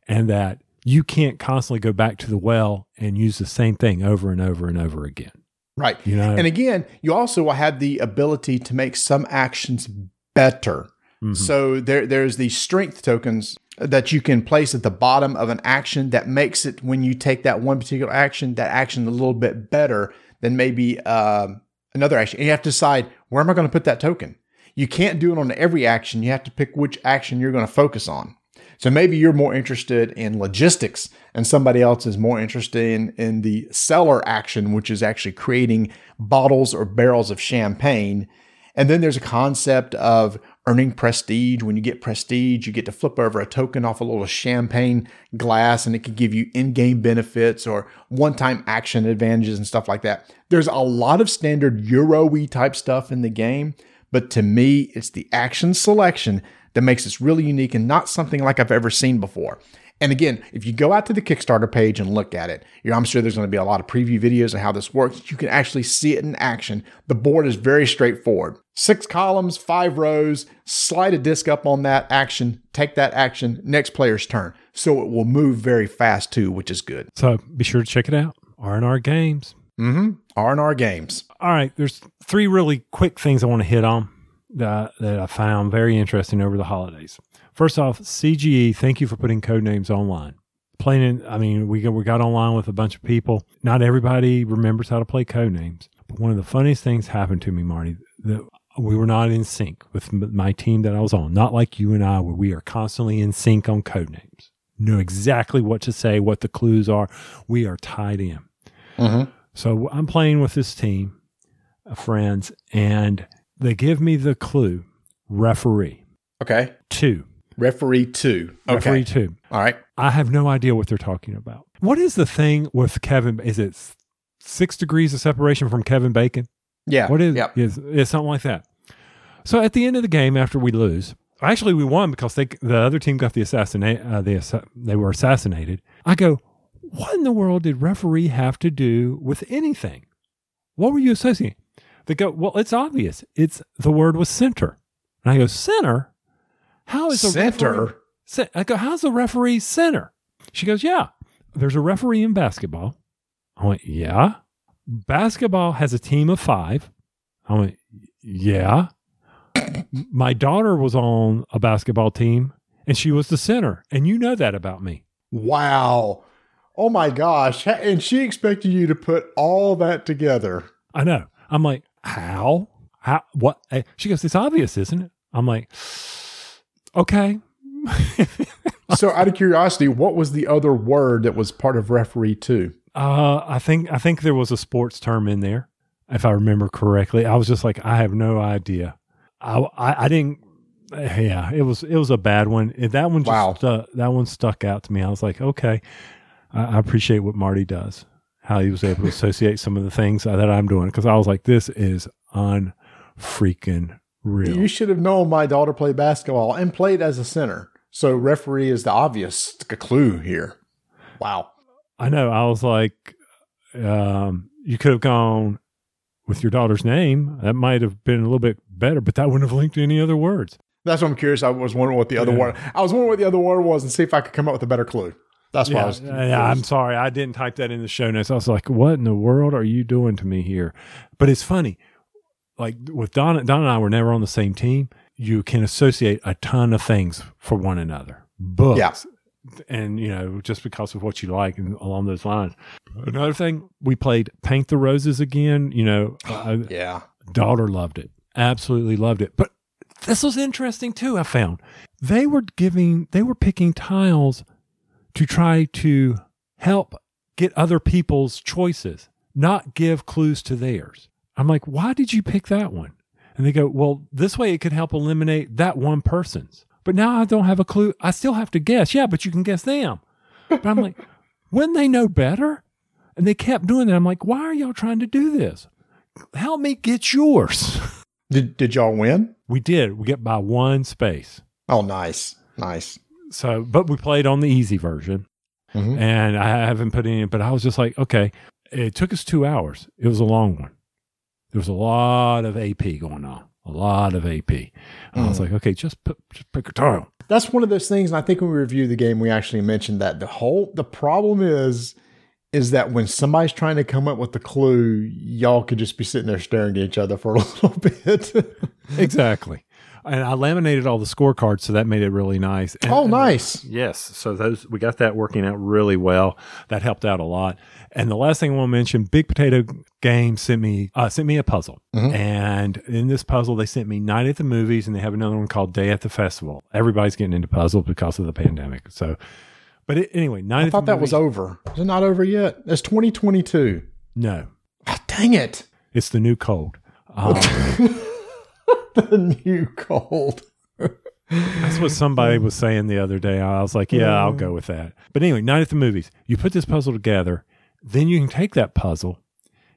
and that you can't constantly go back to the well and use the same thing over and over and over again. Right. You know, and again, you also have the ability to make some actions better. Mm-hmm. So there, there's these strength tokens that you can place at the bottom of an action that makes it when you take that one particular action, that action a little bit better than maybe um, another action. And you have to decide where am I going to put that token. You can't do it on every action. You have to pick which action you're going to focus on. So maybe you're more interested in logistics and somebody else is more interested in, in the cellar action, which is actually creating bottles or barrels of champagne. And then there's a concept of earning prestige. When you get prestige, you get to flip over a token off a little champagne glass and it can give you in game benefits or one time action advantages and stuff like that. There's a lot of standard Euro type stuff in the game, but to me, it's the action selection that makes this really unique and not something like I've ever seen before. And again, if you go out to the Kickstarter page and look at it, I'm sure there's going to be a lot of preview videos of how this works. You can actually see it in action. The board is very straightforward. Six columns, five rows, slide a disc up on that action, take that action, next player's turn. So it will move very fast too, which is good. So be sure to check it out. R&R Games. Mm-hmm. R&R Games. All right, there's three really quick things I want to hit on that, that I found very interesting over the holidays. First off, CGE, thank you for putting Codenames online. Playing, I mean, we got, we got online with a bunch of people. Not everybody remembers how to play Codenames. But one of the funniest things happened to me, Marty, that we were not in sync with my team that I was on. Not like you and I, where we are constantly in sync on Codenames. Know exactly what to say, what the clues are. We are tied in. Mm-hmm. So I'm playing with this team of friends, and they give me the clue referee. Okay. Two. Referee two. Okay. Referee two. All right. I have no idea what they're talking about. What is the thing with Kevin? Is it six degrees of separation from Kevin Bacon? Yeah. What is? Yep. Is, is something like that. So at the end of the game, after we lose, actually we won because they the other team got the assassinate. Uh, they they were assassinated. I go, what in the world did referee have to do with anything? What were you associating? They go, well, it's obvious. It's the word was center. And I go, center? How is a center? Referee, I go, how's the referee center? She goes, yeah, there's a referee in basketball. I went, yeah. Basketball has a team of five. I went, yeah. My daughter was on a basketball team and she was the center. And you know that about me. Wow. Oh my gosh. And she expected you to put all that together. I know. I'm like, how? How? What? Eh, she goes, it's obvious, isn't it? I'm like, okay. so, out of curiosity, what was the other word that was part of referee two? Uh, I think I think there was a sports term in there, if I remember correctly. I was just like, I have no idea. I I, I didn't. Yeah, it was it was a bad one. That one just wow. Stu- that one stuck out to me. I was like, okay, I, I appreciate what Marty does, how he was able to associate some of the things that I'm doing because I was like, this is unfreaking real. You should have known my daughter played basketball and played as a center. So referee is the obvious clue here. Wow. I know. I was like, um, you could have gone with your daughter's name. That might have been a little bit better, but that wouldn't have linked to any other words. That's what I'm curious. I was wondering what the other yeah. word. I was wondering what the other word was and see if I could come up with a better clue. That's why yeah, I was. Yeah, I'm sorry. I didn't type that in the show notes. I was like, what in the world are you doing to me here? But it's funny like with Don, Don and I were never on the same team. You can associate a ton of things for one another. Books. Yeah. And, you know, just because of what you like and along those lines. Another thing, we played Paint the Roses again. You know, yeah. Daughter loved it. Absolutely loved it. But this was interesting too, I found. They were giving, they were picking tiles to try to help get other people's choices, not give clues to theirs. I'm like, why did you pick that one? And they go, well, this way it could help eliminate that one person's. But now I don't have a clue. I still have to guess. Yeah, but you can guess them. But I'm like, when they know better? And they kept doing that. I'm like, why are y'all trying to do this? Help me get yours. Did did y'all win? We did. We get by one space. Oh, nice. Nice. So, but we played on the easy version. Mm-hmm. And I haven't put in, but I was just like, okay, it took us two hours. It was a long one there was a lot of AP going on, a lot of AP. Mm. I was mm. like, okay, just, put, just pick a tile. That's one of those things. And I think when we reviewed the game, we actually mentioned that the whole, the problem is, is that when somebody's trying to come up with the clue, y'all could just be sitting there staring at each other for a little bit. exactly and I laminated all the scorecards, so that made it really nice. And, oh, nice. And, yes, so those we got that working out really well. That helped out a lot. And the last thing I want to mention, Big Potato Game sent me uh, sent me a puzzle, mm-hmm. and in this puzzle they sent me Night at the Movies, and they have another one called Day at the Festival. Everybody's getting into puzzles because of the pandemic, so. But it, anyway, Night I thought that movies, was over. Is it not over yet? It's 2022. No. Oh, dang it. It's the new cold. Um, the new cold. That's what somebody was saying the other day. I was like, yeah, I'll go with that. But anyway, Night at the Movies. You put this puzzle together, then you can take that puzzle,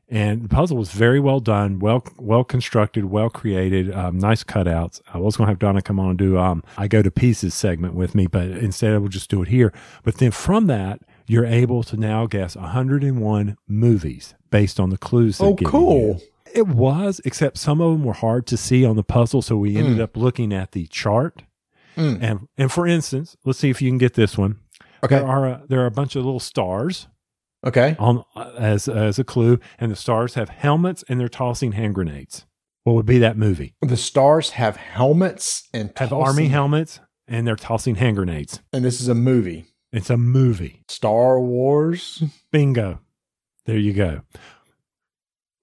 and the puzzle was very well done, well well constructed, well created, um, nice cutouts. I was going to have Donna come on and do um, I go to pieces segment with me, but instead I will just do it here. But then from that, you're able to now guess 101 movies based on the clues. Oh, cool. You. It was, except some of them were hard to see on the puzzle, so we ended mm. up looking at the chart. Mm. And and for instance, let's see if you can get this one. Okay. There are a, there are a bunch of little stars. Okay. On as as a clue, and the stars have helmets and they're tossing hand grenades. What would be that movie? The stars have helmets and have tossing. army helmets and they're tossing hand grenades. And this is a movie. It's a movie. Star Wars. Bingo. There you go.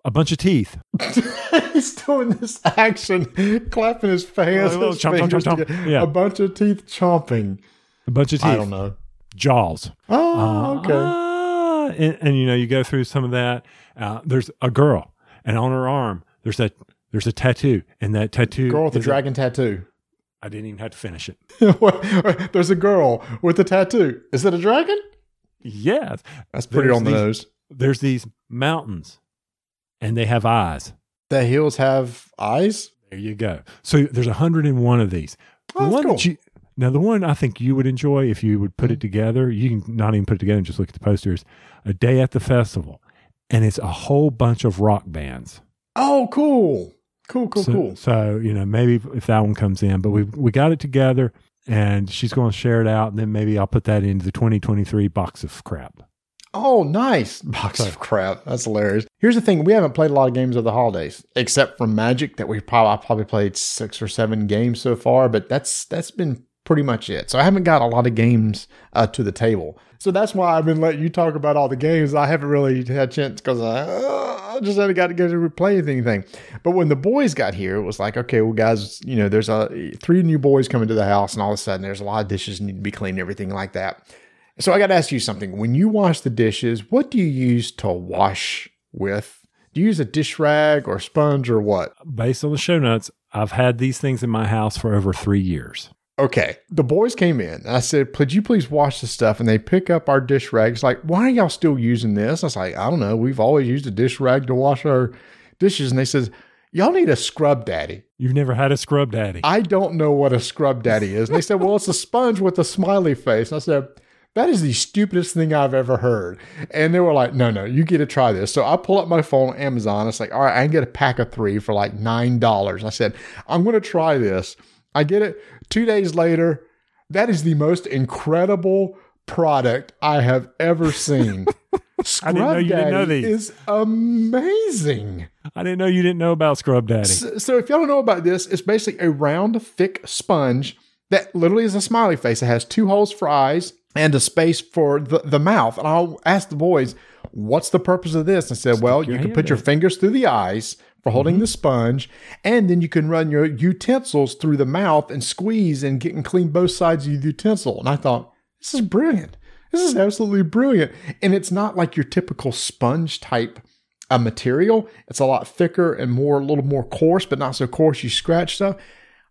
A bunch of teeth. He's doing this action, clapping his hands. Oh, chomp, chomp, chomp, yeah. A bunch of teeth chomping. A bunch of teeth. I don't know. Jaws. Oh, uh, okay. Uh, and, and, you know, you go through some of that. Uh, there's a girl, and on her arm, there's a there's a tattoo, and that tattoo. Girl with a dragon a, tattoo. I didn't even have to finish it. There's a girl with a tattoo. Is it a dragon? Yes. That's pretty there's on the these, nose. There's these mountains and they have eyes. The hills have eyes? There you go. So there's 101 of these. Oh, the one cool. that you now the one I think you would enjoy if you would put it together, you can not even put it together and just look at the posters. A day at the festival. And it's a whole bunch of rock bands. Oh, cool. Cool, cool, so, cool. So, you know, maybe if that one comes in, but we we got it together and she's going to share it out and then maybe I'll put that into the 2023 box of crap. Oh, nice. Box of crap. That's hilarious. Here's the thing, we haven't played a lot of games of the holidays except for Magic that we've probably I probably played 6 or 7 games so far, but that's that's been pretty much it. So I haven't got a lot of games uh, to the table. So that's why I've been letting you talk about all the games. I haven't really had a chance because I, uh, just haven't got to get to play anything. But when the boys got here, it was like, okay, well, guys, you know, there's a three new boys coming to the house, and all of a sudden there's a lot of dishes need to be cleaned, everything like that. So I got to ask you something. When you wash the dishes, what do you use to wash with? Do you use a dish rag or sponge or what? Based on the show notes, I've had these things in my house for over three years. Okay. The boys came in I said, Could you please wash the stuff? And they pick up our dish rags. Like, why are y'all still using this? I was like, I don't know. We've always used a dish rag to wash our dishes. And they says, Y'all need a scrub daddy. You've never had a scrub daddy. I don't know what a scrub daddy is. And they said, Well, it's a sponge with a smiley face. And I said, that is the stupidest thing I've ever heard. And they were like, no, no, you get to try this. So I pull up my phone on Amazon. It's like, all right, I can get a pack of three for like $9. I said, I'm going to try this. I get it. Two days later, that is the most incredible product I have ever seen. Scrub I didn't know you Daddy didn't know these. is amazing. I didn't know you didn't know about Scrub Daddy. So, so, if y'all don't know about this, it's basically a round, thick sponge that literally is a smiley face. It has two holes for eyes and a space for the, the mouth. And I'll ask the boys, what's the purpose of this? I said, Stick well, you can put your fingers through the eyes for holding mm-hmm. the sponge, and then you can run your utensils through the mouth and squeeze and get and clean both sides of the utensil. And I thought, this is brilliant. This is absolutely brilliant. And it's not like your typical sponge type uh, material. It's a lot thicker and more, a little more coarse, but not so coarse you scratch stuff.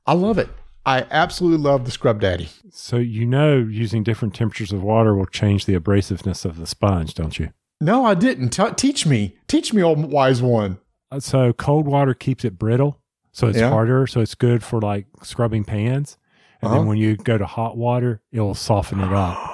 I love it. I absolutely love the Scrub Daddy. So you know using different temperatures of water will change the abrasiveness of the sponge, don't you? No, I didn't. T- teach me. Teach me, old wise one. Uh, so cold water keeps it brittle, so it's yeah. harder. So it's good for like scrubbing pans. And uh-huh. then when you go to hot water, it'll soften it up.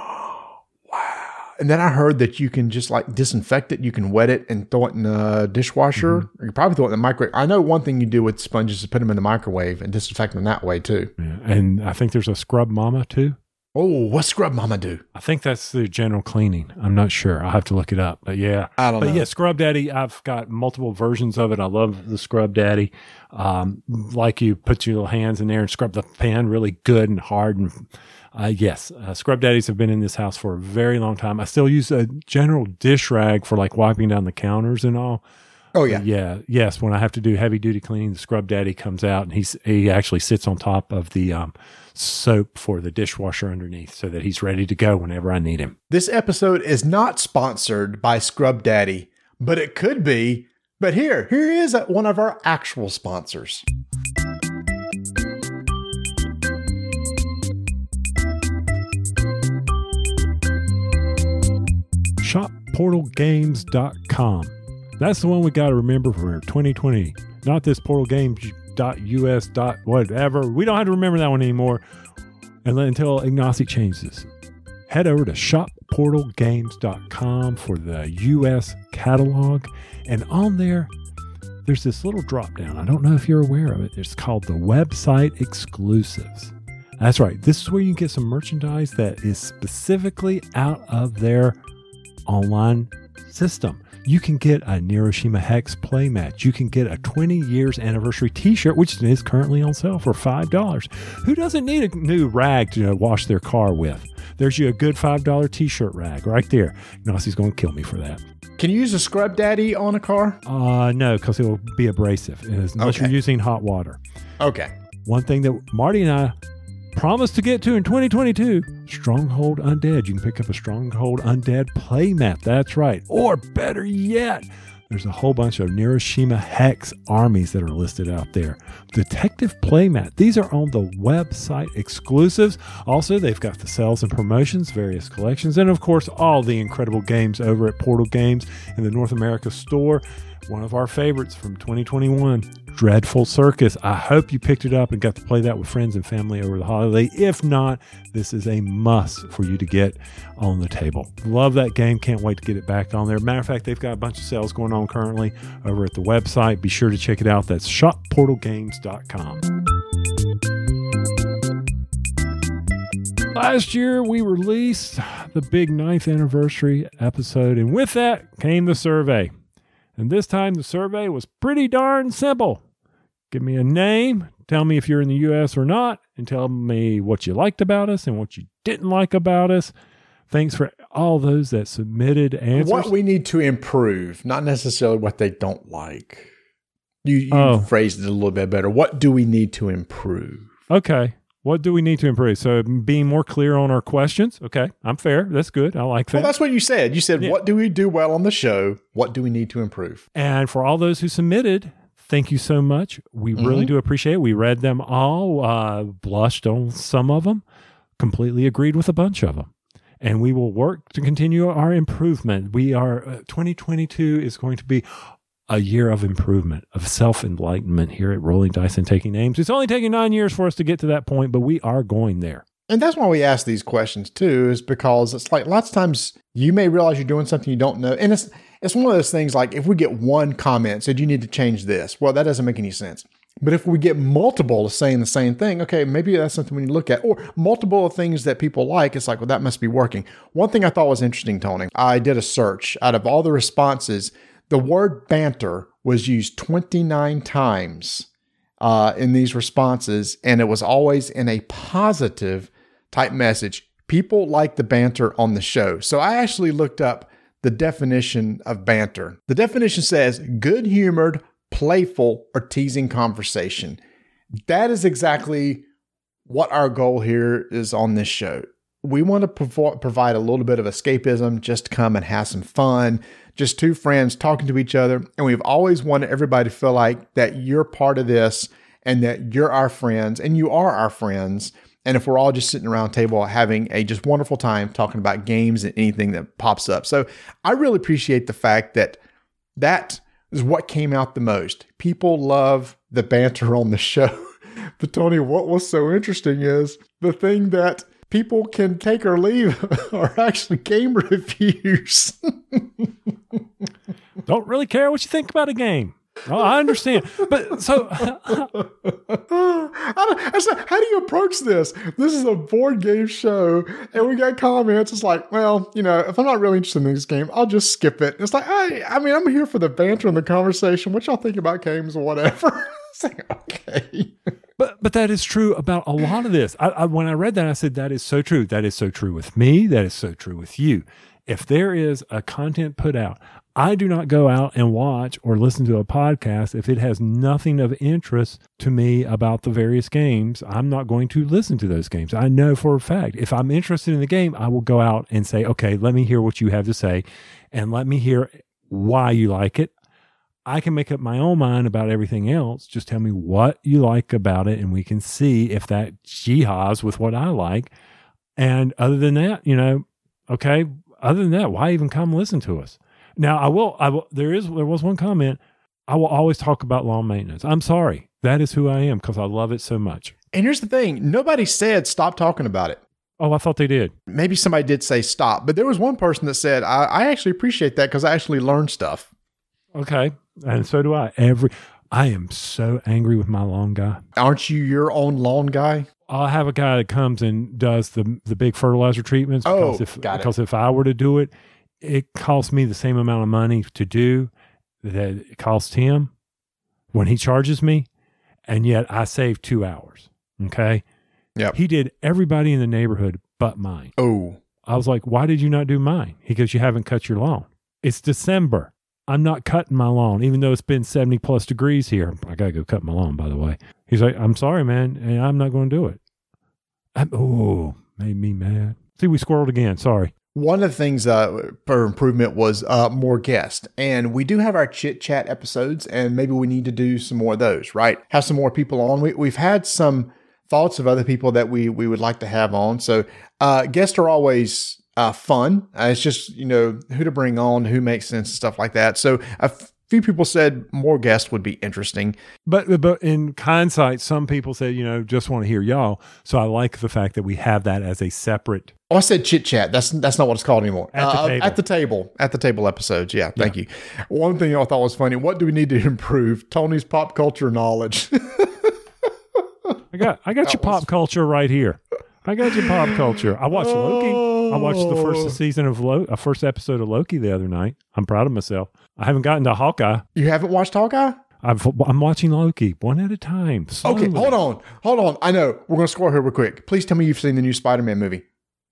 And then I heard that you can just like disinfect it. You can wet it and throw it in a dishwasher. Mm-hmm. You probably throw it in the microwave. I know one thing you do with sponges is put them in the microwave and disinfect them that way too. Yeah. And I think there's a scrub mama too. Oh, what Scrub Mama do? I think that's the general cleaning. I'm not sure. I'll have to look it up. But yeah, I don't know. but know. yeah, Scrub Daddy. I've got multiple versions of it. I love the Scrub Daddy. Um, like you put your little hands in there and scrub the pan really good and hard. And uh, yes, uh, Scrub Daddies have been in this house for a very long time. I still use a general dish rag for like wiping down the counters and all. Oh yeah, yeah, yes. When I have to do heavy duty cleaning, the scrub daddy comes out and he's he actually sits on top of the um, soap for the dishwasher underneath, so that he's ready to go whenever I need him. This episode is not sponsored by Scrub Daddy, but it could be. But here, here is uh, one of our actual sponsors. ShopPortalGames.com that's the one we got to remember for 2020. Not this portalgames.us. Whatever. We don't have to remember that one anymore until Ignacy changes. Head over to shopportalgames.com for the US catalog. And on there, there's this little drop down. I don't know if you're aware of it. It's called the website exclusives. That's right. This is where you can get some merchandise that is specifically out of their online system. You can get a Neuroshima Hex play playmat. You can get a 20 years anniversary t shirt, which is currently on sale for $5. Who doesn't need a new rag to wash their car with? There's you a good $5 t shirt rag right there. Ignacy's going to kill me for that. Can you use a scrub daddy on a car? Uh, no, because it will be abrasive unless okay. you're using hot water. Okay. One thing that Marty and I promised to get to in 2022 Stronghold Undead. You can pick up a Stronghold Undead playmat. That's right. Or better yet, there's a whole bunch of Neuroshima Hex armies that are listed out there. Detective Playmat. These are on the website exclusives. Also, they've got the sales and promotions, various collections, and of course, all the incredible games over at Portal Games in the North America store. One of our favorites from 2021, Dreadful Circus. I hope you picked it up and got to play that with friends and family over the holiday. If not, this is a must for you to get on the table. Love that game. Can't wait to get it back on there. Matter of fact, they've got a bunch of sales going on currently over at the website. Be sure to check it out. That's shopportalgames.com. Last year, we released the big ninth anniversary episode, and with that came the survey. And this time, the survey was pretty darn simple. Give me a name, tell me if you're in the US or not, and tell me what you liked about us and what you didn't like about us. Thanks for all those that submitted answers. What we need to improve, not necessarily what they don't like. You, you oh. phrased it a little bit better. What do we need to improve? Okay. What do we need to improve? So being more clear on our questions. Okay, I'm fair. That's good. I like that. Well, that's what you said. You said, yeah. "What do we do well on the show? What do we need to improve?" And for all those who submitted, thank you so much. We mm-hmm. really do appreciate it. We read them all, uh, blushed on some of them, completely agreed with a bunch of them. And we will work to continue our improvement. We are, uh, 2022 is going to be a year of improvement, of self enlightenment here at Rolling Dice and Taking Names. It's only taken nine years for us to get to that point, but we are going there. And that's why we ask these questions too, is because it's like lots of times you may realize you're doing something you don't know. And it's it's one of those things like if we get one comment said you need to change this, well, that doesn't make any sense. But if we get multiple saying the same thing, okay, maybe that's something we need to look at. Or multiple of things that people like, it's like, well, that must be working. One thing I thought was interesting, Tony, I did a search out of all the responses, the word banter was used 29 times uh, in these responses, and it was always in a positive type message. People like the banter on the show. So I actually looked up the definition of banter. The definition says good humored, playful, or teasing conversation. That is exactly what our goal here is on this show. We want to provide a little bit of escapism, just come and have some fun, just two friends talking to each other. And we've always wanted everybody to feel like that you're part of this and that you're our friends and you are our friends and if we're all just sitting around table having a just wonderful time talking about games and anything that pops up. So I really appreciate the fact that that is what came out the most. People love the banter on the show. but Tony, what was so interesting is the thing that people can take or leave are actually game reviews. Don't really care what you think about a game. Oh, I understand, but so how do you approach this? This is a board game show, and we got comments. It's like, well, you know, if I'm not really interested in this game, I'll just skip it. It's like, I, I mean, I'm here for the banter and the conversation. What y'all think about games or whatever? it's like, okay. But but that is true about a lot of this. I, I, when I read that, I said that is so true. That is so true with me. That is so true with you. If there is a content put out, I do not go out and watch or listen to a podcast if it has nothing of interest to me about the various games. I'm not going to listen to those games. I know for a fact if I'm interested in the game, I will go out and say, okay, let me hear what you have to say and let me hear why you like it. I can make up my own mind about everything else. Just tell me what you like about it, and we can see if that jihads with what I like. And other than that, you know, okay, other than that, why even come listen to us? Now, I will. I will. There is. There was one comment. I will always talk about lawn maintenance. I'm sorry. That is who I am because I love it so much. And here's the thing: nobody said stop talking about it. Oh, I thought they did. Maybe somebody did say stop, but there was one person that said, "I, I actually appreciate that because I actually learned stuff." Okay, and so do I. Every I am so angry with my lawn guy. Aren't you your own lawn guy? I'll have a guy that comes and does the the big fertilizer treatments. Oh, because if, got it. because if I were to do it, it costs me the same amount of money to do that it costs him when he charges me, and yet I save two hours. Okay. Yeah. He did everybody in the neighborhood but mine. Oh, I was like, why did you not do mine? He goes, you haven't cut your lawn. It's December. I'm not cutting my lawn, even though it's been 70 plus degrees here. I got to go cut my lawn, by the way. He's like, I'm sorry, man. and I'm not going to do it. Oh, made me mad. See, we squirreled again. Sorry. One of the things uh, for improvement was uh, more guests. And we do have our chit chat episodes, and maybe we need to do some more of those, right? Have some more people on. We, we've had some thoughts of other people that we, we would like to have on. So uh, guests are always uh, fun. Uh, it's just, you know, who to bring on, who makes sense, and stuff like that. So a few people said more guests would be interesting. But but in hindsight, some people said, you know, just want to hear y'all. So I like the fact that we have that as a separate. Oh, I said chit chat. That's that's not what it's called anymore. At the Uh, table. At the table. At the table episodes. Yeah, thank you. One thing I thought was funny. What do we need to improve? Tony's pop culture knowledge. I got I got your pop culture right here. I got your pop culture. I watched Loki. I watched the Oh. first season of Loki, a uh, first episode of Loki the other night. I'm proud of myself. I haven't gotten to Hawkeye. you haven't watched Hawkeye? I've, I'm watching Loki one at a time. Okay, hold on. Hold on. I know. We're going to score here real quick. Please tell me you've seen the new Spider Man movie.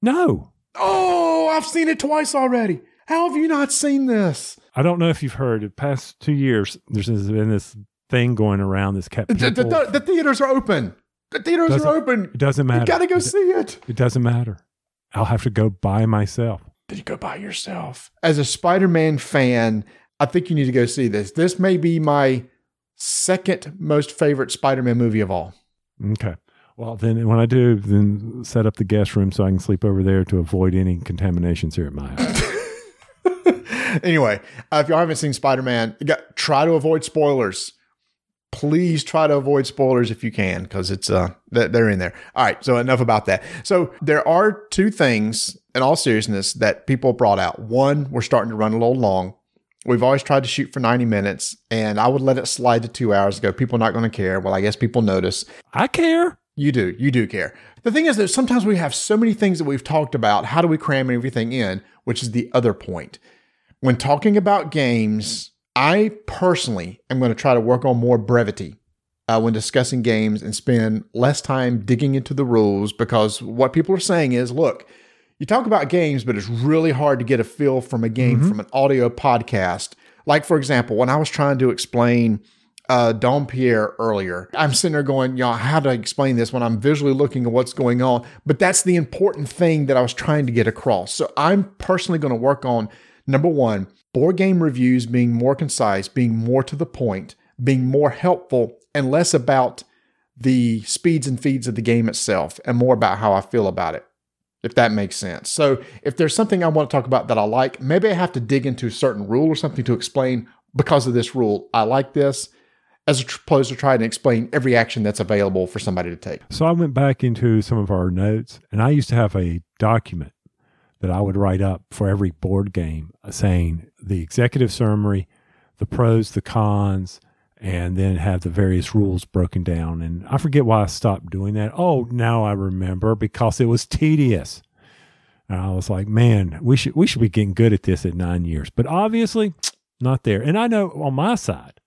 No, Oh, I've seen it twice already. How have you not seen this? I don't know if you've heard. The past two years, there's been this thing going around. This kept The, the, the, the theaters are open. The theaters Doesn't- are open. it doesn't matter. You got to go It- see it. It doesn't matter. I'll have to go by myself. Did you go by yourself? As a Spider Man fan, I think you need to go see this. This may be my second most favorite Spider Man movie of all. Okay. Well, then when I do, then set up the guest room so I can sleep over there to avoid any contaminations here at my house. anyway, uh, if y'all haven't seen Spider Man, try to avoid spoilers. Please try to avoid spoilers if you can, because it's uh they're in there. All right, so enough about that. So there are two things, in all seriousness, that people brought out. One, we're starting to run a little long. We've always tried to shoot for 90 minutes, and I would let it slide to two hours ago. People are not going to care. Well, I guess people notice. I care. You do. You do care. The thing is that sometimes we have so many things that we've talked about. How do we cram everything in? Which is the other point. When talking about games, I personally am going to try to work on more brevity uh, when discussing games and spend less time digging into the rules because what people are saying is look, you talk about games, but it's really hard to get a feel from a game from an audio podcast. Like, for example, when I was trying to explain uh, Dom Pierre earlier. I'm sitting there going, y'all, how do I explain this when I'm visually looking at what's going on? But that's the important thing that I was trying to get across. So I'm personally going to work on number one, board game reviews being more concise, being more to the point, being more helpful, and less about the speeds and feeds of the game itself and more about how I feel about it. If that makes sense. So, if there's something I want to talk about that I like, maybe I have to dig into a certain rule or something to explain because of this rule. I like this as opposed to trying to explain every action that's available for somebody to take. So I went back into some of our notes, and I used to have a document that I would write up for every board game uh, saying the executive summary, the pros, the cons, and then have the various rules broken down. And I forget why I stopped doing that. Oh, now I remember because it was tedious. And I was like, man, we should we should be getting good at this at nine years. But obviously, not there. And I know on my side,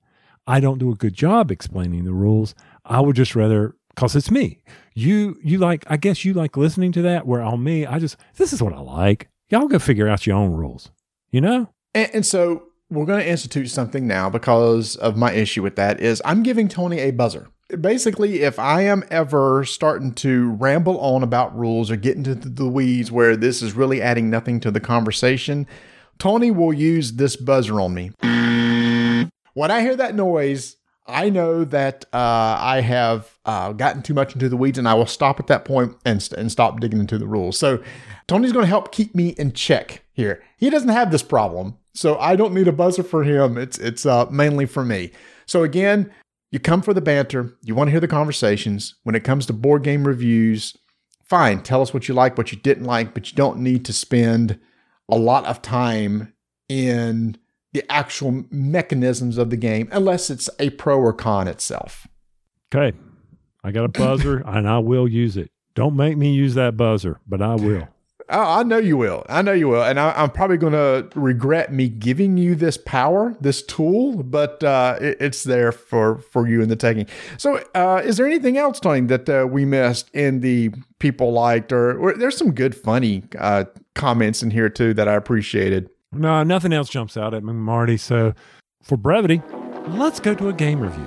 I don't do a good job explaining the rules. I would just rather because it's me. You you like I guess you like listening to that. Where on me, I just this is what I like. Y'all go figure out your own rules. You know? And, and so we're going to institute something now because of my issue with that is I'm giving Tony a buzzer. Basically, if I am ever starting to ramble on about rules or get into the weeds where this is really adding nothing to the conversation, Tony will use this buzzer on me. When I hear that noise, I know that uh, I have uh, gotten too much into the weeds, and I will stop at that point and, and stop digging into the rules. So Tony's going to help keep me in check here. He doesn't have this problem, so I don't need a buzzer for him. It's it's uh, mainly for me. So again, you come for the banter. You want to hear the conversations. When it comes to board game reviews, fine. Tell us what you like, what you didn't like, but you don't need to spend a lot of time in the actual mechanisms of the game unless it's a pro or con itself. Okay. I got a buzzer and I will use it. Don't make me use that buzzer, but I will. Oh, I know you will. I know you will. And I, am probably going to regret me giving you this power, this tool, but uh, it, it's there for, for you in the taking. So, uh, is there anything else, Tony, that uh, we missed in the people liked? Or, or there's some good, funny uh, comments in here, too, that I appreciated. No, nothing else jumps out at me, Marty. So, for brevity, let's go to a game review.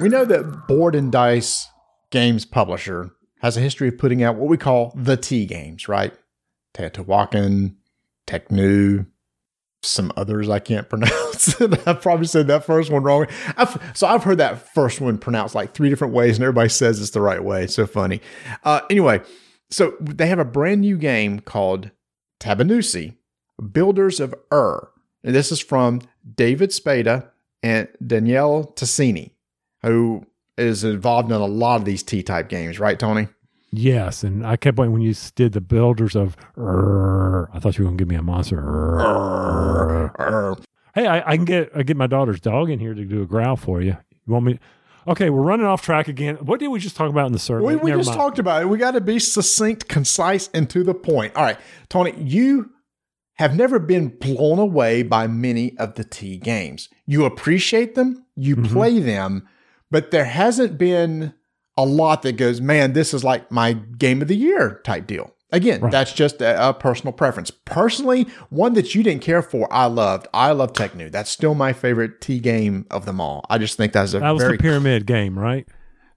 We know that Board and Dice Games Publisher has a history of putting out what we call the T games, right? Teotihuacan, Tekhenu, some others I can't pronounce. I probably said that first one wrong. I've, so I've heard that first one pronounced like three different ways, and everybody says it's the right way. It's so funny. Uh, anyway, so they have a brand new game called Tabannusi, Builders of Ur. And this is from David Spada and Daniele Tascini, who is involved in a lot of these T type games, right, Tony? Yes, and I kept waiting when you did the builders of. Ur, I thought you were going to give me a monster. Ur, Ur. Hey, I, I, can get I get my daughter's dog in here to do a growl for you. You want me? Okay, we're running off track again. What did we just talk about in the survey? We, we just mind. talked about it. We got to be succinct, concise, and to the point. All right, Tony, you have never been blown away by many of the T games. You appreciate them, you mm-hmm. play them, but there hasn't been a lot that goes, man, this is like my game of the year type deal. Again, right. that's just a, a, personal preference. Personally, one that you didn't care for, I loved. I love Tekhenu. That's still my favorite T game of them all. I just think that's a that was very, the pyramid game, right?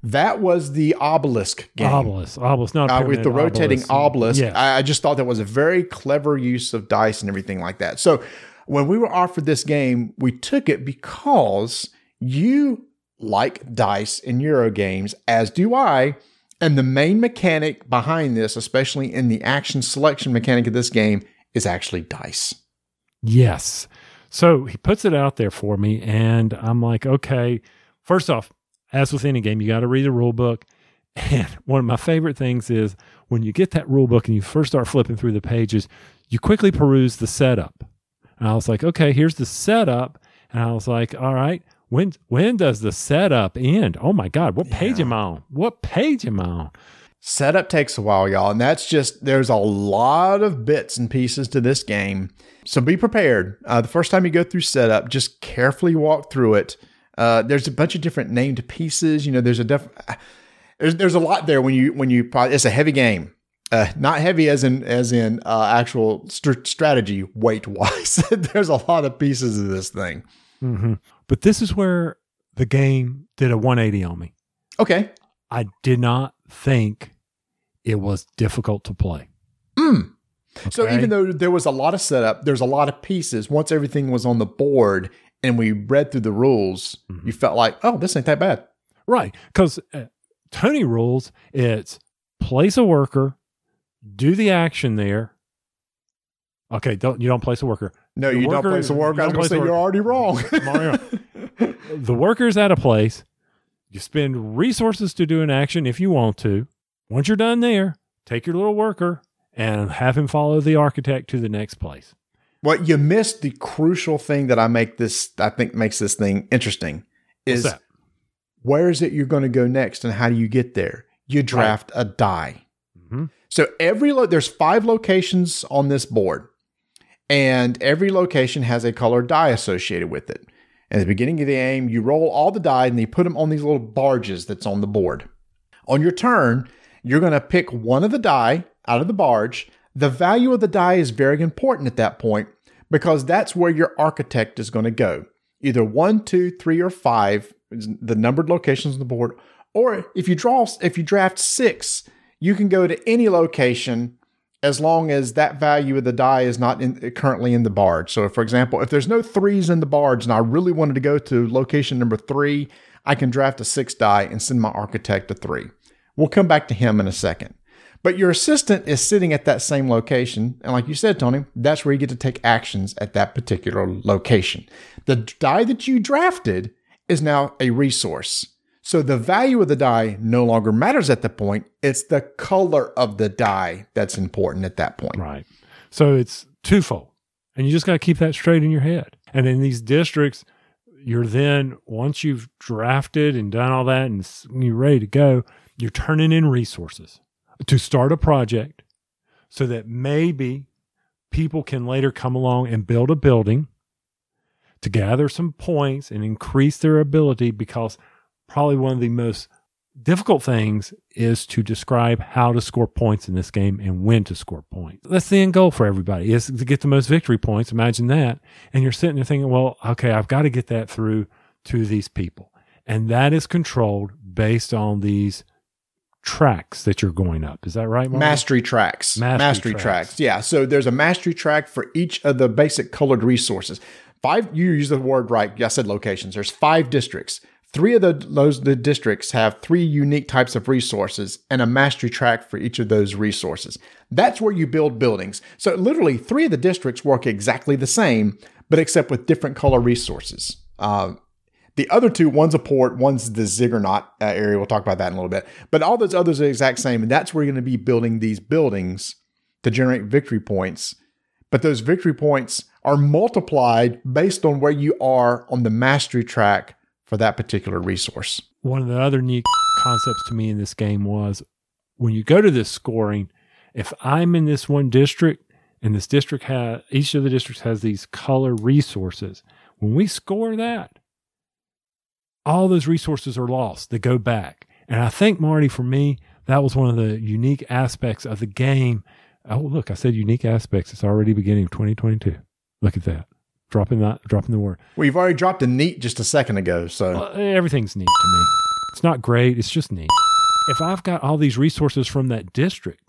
That was the obelisk game. Obelisk, obelisk, not uh, with the rotating obelisk. obelisk. I, I just thought that was a very clever use of dice and everything like that. So when we were offered this game, we took it because you like dice in Euro games, as do I. And the main mechanic behind this, especially in the action selection mechanic of this game, is actually dice. Yes. So he puts it out there for me, and I'm like, okay, first off, as with any game, you got to read the rule book. And one of my favorite things is when you get that rule book and you first start flipping through the pages, you quickly peruse the setup. And I was like, okay, here's the setup. And I was like, all right, when when does the setup end? Oh my God, what page yeah. am I on? What page am I on? Setup takes a while, y'all, and that's just there's a lot of bits and pieces to this game. So be prepared. Uh, the first time you go through setup, just carefully walk through it. Uh, there's a bunch of different named pieces. You know, there's a def- there's there's a lot there when you when you it's a heavy game. Uh, not heavy as in as in uh, actual st- strategy weight wise. there's a lot of pieces of this thing. Mm-hmm. But this is where the game did a 180 on me. Okay. I did not think it was difficult to play. Mm. Okay. So even though there was a lot of setup, there's a lot of pieces. Once everything was on the board and we read through the rules, mm-hmm. you felt like, oh, this ain't that bad. Right. Because uh, Tony rules, it's place a worker, do the action there. Okay, don't you don't place a worker. No, the you worker, don't place a worker. I was going to say you're already wrong. Mario, the worker's at a place. You spend resources to do an action if you want to. Once you're done there, take your little worker and have him follow the architect to the next place. What you missed the crucial thing that I make this I think makes this thing interesting is where is it you're going to go next and how do you get there? You draft right. a die. Mm-hmm. So every lo- there's five locations on this board and every location has a colored die associated with it. At the beginning of the game, you roll all the die and you put them on these little barges that's on the board. On your turn, you're going to pick one of the die out of the barge. The value of the die is very important at that point because that's where your architect is going to go. Either one, two, three, or five, the numbered locations on the board. Or if you draw, if you draft six, you can go to any location as long as that value of the die is not in, currently in the barge. So, for example, if there's no threes in the barge and I really wanted to go to location number three, I can draft a six die and send my architect a three. We'll come back to him in a second. But your assistant is sitting at that same location. And like you said, Tony, that's where you get to take actions at that particular location. The die that you drafted is now a resource. So the value of the die no longer matters at the point. It's the color of the die that's important at that point. Right. So it's twofold. And you just got to keep that straight in your head. And in these districts, you're then, once you've drafted and done all that and you're ready to go, you're turning in resources to start a project so that maybe people can later come along and build a building to gather some points and increase their ability because probably one of the most difficult things is to describe how to score points in this game and when to score points. That's the end goal for everybody is to get the most victory points. Imagine that. And you're sitting there thinking, well, okay, I've got to get that through to these people. And that is controlled based on these tracks that you're going up. Is that right? Marty? Mastery tracks. Mastery, mastery tracks. tracks. Yeah. So there's a mastery track for each of the basic colored resources. Five, you use the word right. I said locations. There's five districts. Three of the, those the districts have three unique types of resources and a mastery track for each of those resources. That's where you build buildings. So literally, three of the districts work exactly the same, but except with different color resources. Uh, the other two, one's a port, one's the Ziggurat uh, area. We'll talk about that in a little bit. But all those others are the exact same, and that's where you're going to be building these buildings to generate victory points. But those victory points are multiplied based on where you are on the mastery track for that particular resource. One of the other neat concepts to me in this game was when you go to this scoring, if I'm in this one district and this district has each of the districts has these color resources, when we score that, all those resources are lost. They go back. And I think Marty, for me, that was one of the unique aspects of the game. Oh, look, I said unique aspects. It's already beginning of 2022. Look at that dropping that dropping the word. Well, you've already dropped a neat just a second ago, so everything's neat to me. It's not great. It's just neat. If I've got all these resources from that district,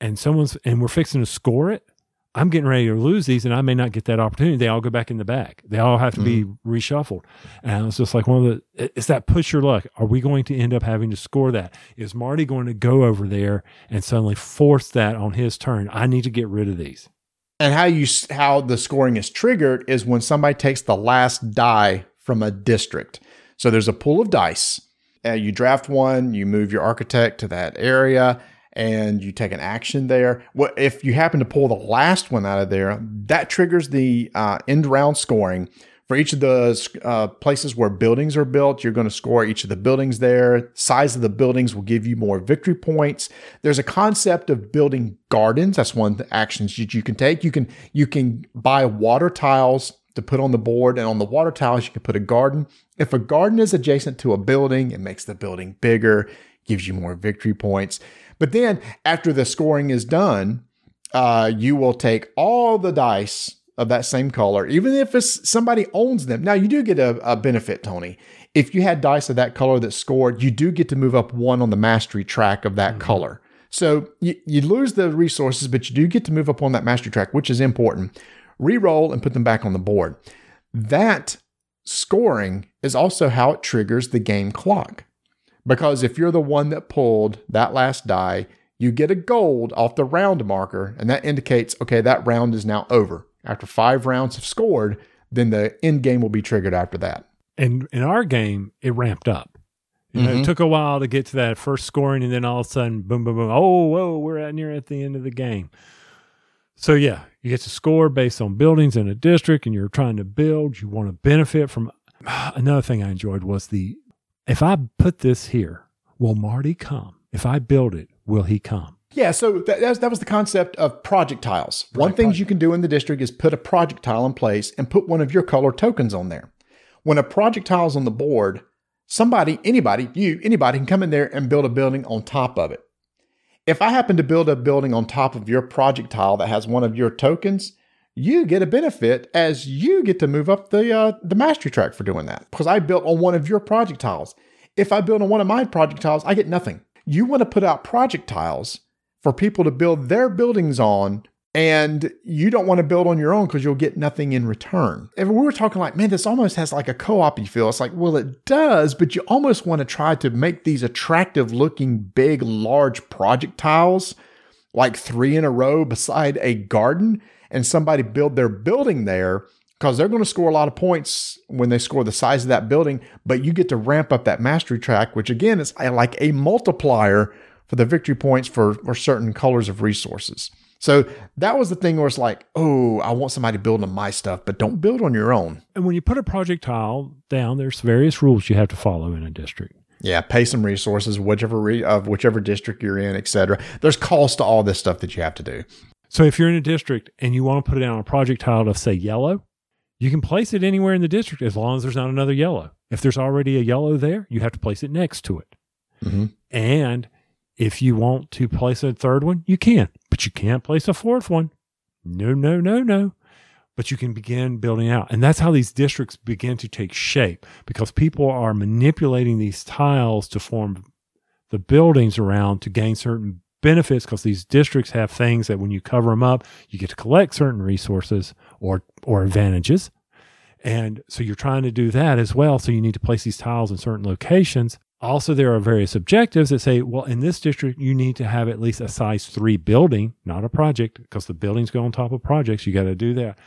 and someone's and we're fixing to score it, I'm getting ready to lose these, and I may not get that opportunity. They all go back in the back. They all have to mm-hmm. be reshuffled. And it's just like one of the. It's that push your luck. Are we going to end up having to score that? Is Marty going to go over there and suddenly force that on his turn? I need to get rid of these. And how you how the scoring is triggered is when somebody takes the last die from a district. So there's a pool of dice. Uh, you draft one, you move your architect to that area, and you take an action there. What if you happen to pull the last one out of there? That triggers the uh, end round scoring for each of the uh, places where buildings are built, you're going to score each of the buildings there. Size of the buildings will give you more victory points. There's a concept of building gardens. That's one of the actions that you can take. You can you can buy water tiles to put on the board, and on the water tiles you can put a garden. If a garden is adjacent to a building, it makes the building bigger, gives you more victory points. But then after the scoring is done, uh, you will take all the dice of that same color, even if it's somebody owns them. Now you do get a, a, benefit, Tony. If you had dice of that color that scored, you do get to move up one on the mastery track of that mm-hmm. color. So you, you lose the resources, but you do get to move up on that mastery track, which is important. Reroll and put them back on the board. That scoring is also how it triggers the game clock. Because if you're the one that pulled that last die, you get a gold off the round marker, and that indicates, okay, that round is now over after five rounds have scored, then the end game will be triggered after that. And in our game, it ramped up. You know, mm-hmm. it took a while to get to that first scoring, and then all of a sudden, boom, boom, boom. Oh, whoa, we're at near at the end of the game. So yeah, you get to score based on buildings in a district, and you're trying to build. You want to benefit from. Another thing I enjoyed was the if I put this here, will Marty come? If I build it, will he come? Yeah, so that, that was the concept of project tiles. One thing you can do in the district is put a project tile in place and put one of your color tokens on there. When a project tile is on the board, somebody, anybody, you, anybody can come in there and build a building on top of it. If I happen to build a building on top of your project tile that has one of your tokens, you get a benefit as you get to move up the uh, the mastery track for doing that because I built on one of your project tiles. If I build on one of my project tiles, I get nothing. You want to put out project tiles for people to build their buildings on and you don't want to build on your own because you'll get nothing in return. And we were talking like, man, this almost has like a co-op feel. It's like, well, it does, but you almost want to try to make these attractive looking, big, large project tiles, like three in a row beside a garden, and somebody build their building there because they're going to score a lot of points when they score the size of that building, but you get to ramp up that mastery track, which again is like a multiplier for the victory points for, certain colors of resources. So that was the thing where it's like, oh, I want somebody building on my stuff, but don't build on your own. And when you put a project tile down, there's various rules you have to follow in a district. Yeah, pay some resources, whichever re- of whichever district you're in, etc. There's cost to all this stuff that you have to do. So if you're in a district and you want to put it down on a project tile to say yellow, you can place it anywhere in the district as long as there's not another yellow. If there's already a yellow there, you have to place it next to it. Mm-hmm. And if you want to place a third one, you can, but you can't place a fourth one. No, no, no, no. But you can begin building out. And that's how these districts begin to take shape because people are manipulating these tiles to form the buildings around to gain certain benefits because these districts have things that when you cover them up, you get to collect certain resources or or advantages. And so you're trying to do that as well. So you need to place these tiles in certain locations also, there are various objectives that say, well, in this district, you need to have at least a size three building, not a project, because the buildings go on top of projects. You got to do that.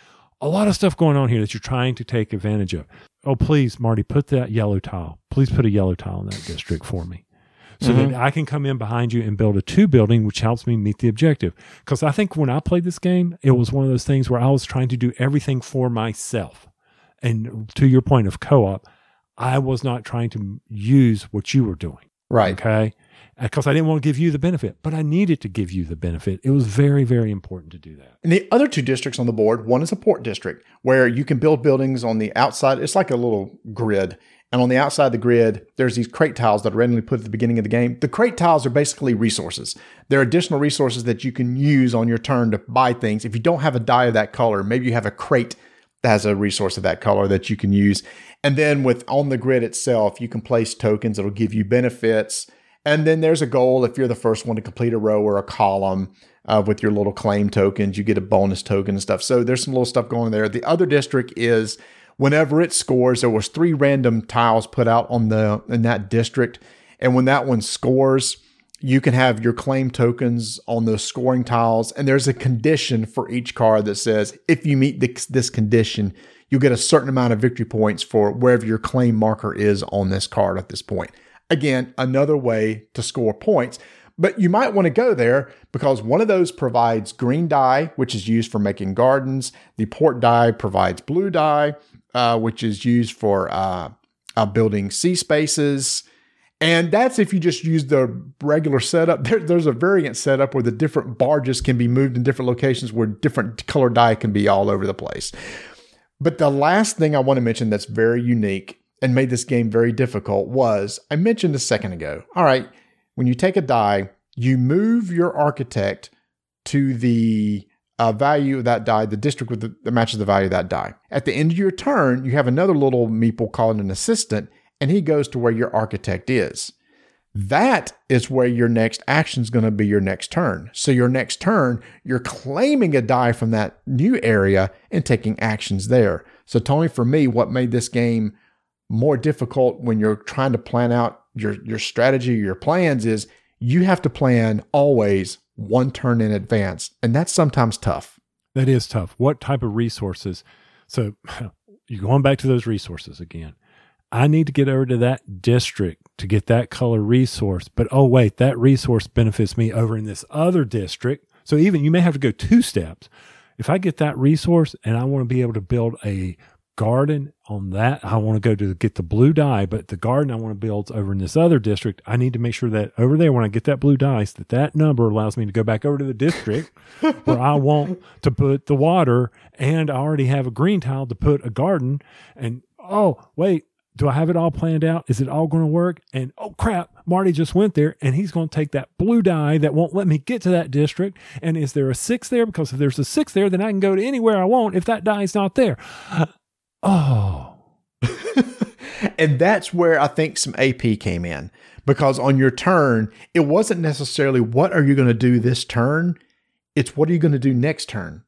A lot of stuff going on here that you're trying to take advantage of. Oh, please, Marty, put that yellow tile. Please put a yellow tile in that district for me so mm-hmm. that I can come in behind you and build a two building, which helps me meet the objective. Because I think when I played this game, it was one of those things where I was trying to do everything for myself. And to your point of co op, I was not trying to use what you were doing. Right. Okay. Uh, because I didn't want to give you the benefit, but I needed to give you the benefit. It was very, very important to do that. And the other two districts on the board one is a port district where you can build buildings on the outside. It's like a little grid. And on the outside of the grid, there's these crate tiles that are randomly put at the beginning of the game. The crate tiles are basically resources. They're additional resources that you can use on your turn to buy things. If you don't have a die of that color, maybe you have a crate that has a resource of that color that you can use. And then with on the grid itself, you can place tokens that'll give you benefits. And then there's a goal if you're the first one to complete a row or a column uh, with your little claim tokens, you get a bonus token and stuff. So there's some little stuff going there. The other district is whenever it scores, there was three random tiles put out on the in that district, and when that one scores, you can have your claim tokens on those scoring tiles, and there's a condition for each card that says if you meet this, this condition, you'll get a certain amount of victory points for wherever your claim marker is on this card at this point. Again, another way to score points. But you might want to go there because one of those provides green die, which is used for making gardens. The port dye provides blue die, uh, which is used for uh, uh, building sea spaces. And that's if you just use the regular setup. There, there's a variant setup where the different barges can be moved in different locations where different color die can be all over the place. But the last thing I want to mention that's very unique and made this game very difficult was I mentioned a second ago. All right, when you take a die, you move your architect to the uh, value of that die, the district with the, that matches the value of that die. At the end of your turn, you have another little meeple called an assistant, and he goes to where your architect is. That is where your next action is going to be your next turn. So, your next turn, you're claiming a die from that new area and taking actions there. So, Tony, for me, what made this game more difficult when you're trying to plan out your, your strategy, your plans is you have to plan always one turn in advance. And that's sometimes tough. That is tough. What type of resources? So, you're going back to those resources again. I need to get over to that district to get that color resource. But oh, wait, that resource benefits me over in this other district. So even you may have to go two steps. If I get that resource and I want to be able to build a garden on that, I want to go to get the blue die, but the garden I want to build over in this other district, I need to make sure that over there, when I get that blue dice, that that number allows me to go back over to the district where I want to put the water and I already have a green tile to put a garden. And oh, wait, do I have it all planned out? Is it all going to work? And oh crap, Marty just went there and he's going to take that blue die that won't let me get to that district. And is there a six there? Because if there's a six there, then I can go to anywhere I want if that die is not there. Oh. And that's where I think some AP came in because on your turn, it wasn't necessarily what are you going to do this turn? It's what are you going to do next turn?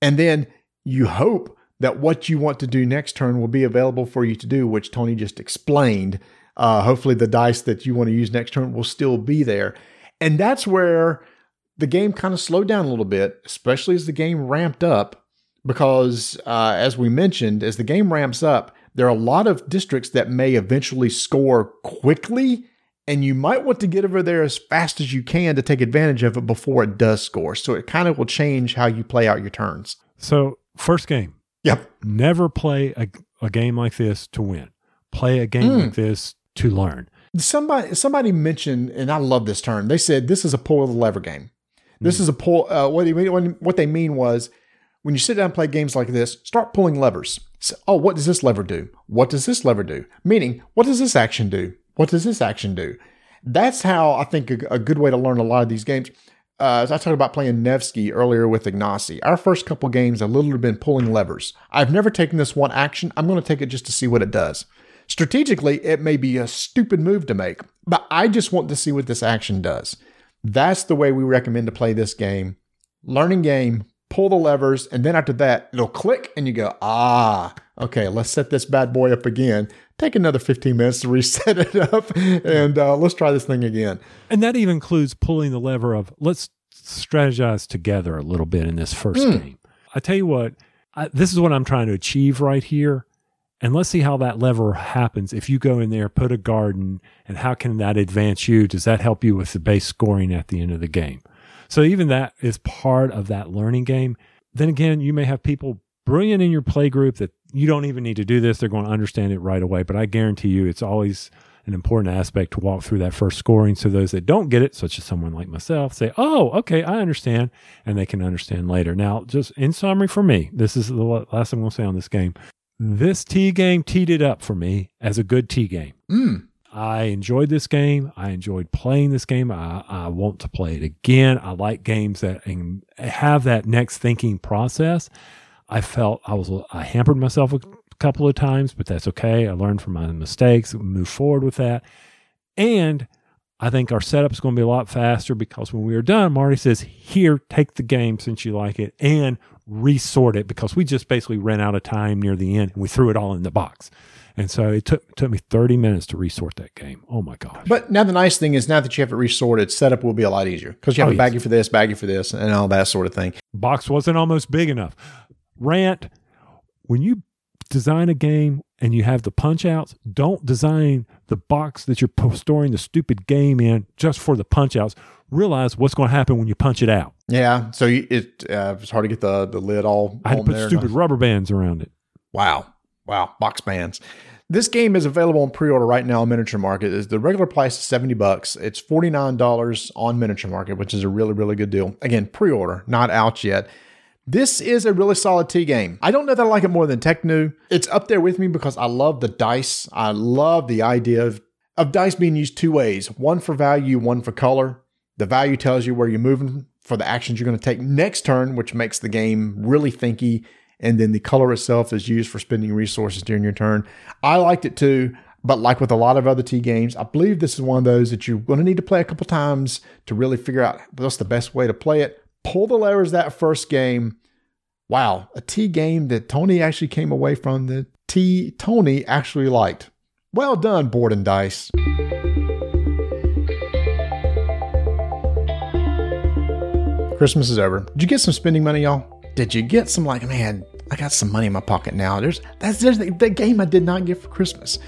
And then you hope that what you want to do next turn will be available for you to do, which Tony just explained. Uh, hopefully, the dice that you want to use next turn will still be there. And that's where the game kind of slowed down a little bit, especially as the game ramped up. Because, uh, as we mentioned, as the game ramps up, there are a lot of districts that may eventually score quickly, and you might want to get over there as fast as you can to take advantage of it before it does score. So it kind of will change how you play out your turns. So, first game. Yep. Never play a, a game like this to win. Play a game mm. like this to learn. Somebody somebody mentioned, and I love this term. They said this is a pull of the lever game. This mm. is a pull. Uh, what, they mean, what they mean was when you sit down and play games like this, start pulling levers. So, oh, what does this lever do? What does this lever do? Meaning, what does this action do? What does this action do? That's how I think a, a good way to learn a lot of these games. Uh, I talked about playing Nevsky earlier with Ignacy. Our first couple games, have literally been pulling levers. I've never taken this one action. I'm going to take it just to see what it does. Strategically, it may be a stupid move to make, but I just want to see what this action does. That's the way we recommend to play this game. Learning game, pull the levers, and then after that, it'll click and you go, ah, okay, let's set this bad boy up again. Take another 15 minutes to reset it up and uh, let's try this thing again. And that even includes pulling the lever of let's strategize together a little bit in this first mm. game. I tell you what, I, this is what I'm trying to achieve right here. And let's see how that lever happens. If you go in there, put a garden, and how can that advance you? Does that help you with the base scoring at the end of the game? So even that is part of that learning game. Then again, you may have people brilliant in your play group that you don't even need to do this. They're going to understand it right away. But I guarantee you, it's always an important aspect to walk through that first scoring. So those that don't get it, such as someone like myself, say, "Oh, okay, I understand," and they can understand later. Now, just in summary, for me, this is the last I'm going to say on this game. This T game teed it up for me as a good T game. Mm. I enjoyed this game. I enjoyed playing this game. I, I, want to play it again. I like games that have that next thinking process. I felt I was I hampered myself a couple of times, but that's okay. I learned from my mistakes, move forward with that. And I think our setup is going to be a lot faster because when we are done, Marty says, Here, take the game since you like it and resort it because we just basically ran out of time near the end and we threw it all in the box. And so it took took me 30 minutes to resort that game. Oh my gosh. But now the nice thing is now that you have it resorted, setup will be a lot easier because you have oh, a baggie yes. for this, baggie for this, and all that sort of thing. Box wasn't almost big enough. Rant, when you design a game and you have the punch outs, don't design the box that you're storing the stupid game in just for the punch outs. Realize what's going to happen when you punch it out. Yeah. So it uh, it's hard to get the, the lid all. I had to put there. stupid rubber bands around it. Wow. Wow. Box bands. This game is available on pre-order right now on Miniature Market. Is the regular price is 70 bucks. It's $49 on Miniature Market, which is a really, really good deal. Again, pre-order, not out yet. This is a really solid T game. I don't know that I like it more than Tekhenu. It's up there with me because I love the dice. I love the idea of, of dice being used two ways one for value, one for color. The value tells you where you're moving for the actions you're going to take next turn, which makes the game really thinky. And then the color itself is used for spending resources during your turn. I liked it too. But like with a lot of other T games, I believe this is one of those that you're going to need to play a couple times to really figure out what's the best way to play it pull the levers that first game. Wow, a T game that Tony actually came away from the T Tony actually liked. Well done, Board and Dice. Christmas is over. Did you get some spending money, y'all? Did you get some like, man, I got some money in my pocket now. There's that's there's the, the game I did not get for Christmas.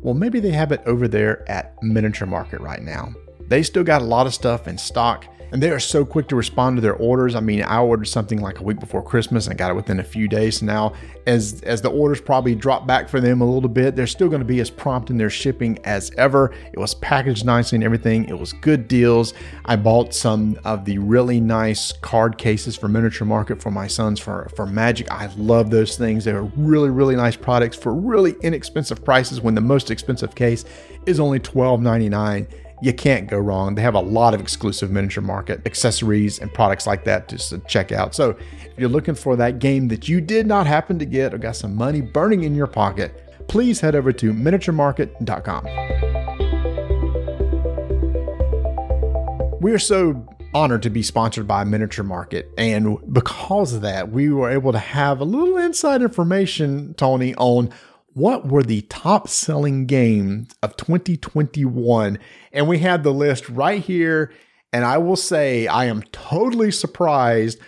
Well, maybe they have it over there at Miniature Market right now. They still got a lot of stuff in stock and they are so quick to respond to their orders. I mean, I ordered something like a week before Christmas and got it within a few days. Now, as as the orders probably drop back for them a little bit, they're still going to be as prompt in their shipping as ever. It was packaged nicely and everything. It was good deals. I bought some of the really nice card cases for Miniature Market for my sons for for Magic. I love those things. They're really really nice products for really inexpensive prices. When the most expensive case is only $12.99 you can't go wrong. They have a lot of exclusive miniature market accessories and products like that just to check out. So if you're looking for that game that you did not happen to get or got some money burning in your pocket, please head over to miniaturemarket.com. We are so honored to be sponsored by Miniature Market. And because of that, we were able to have a little inside information, Tony, on what were the top selling games of 2021. And we had the list right here. And I will say, I am totally surprised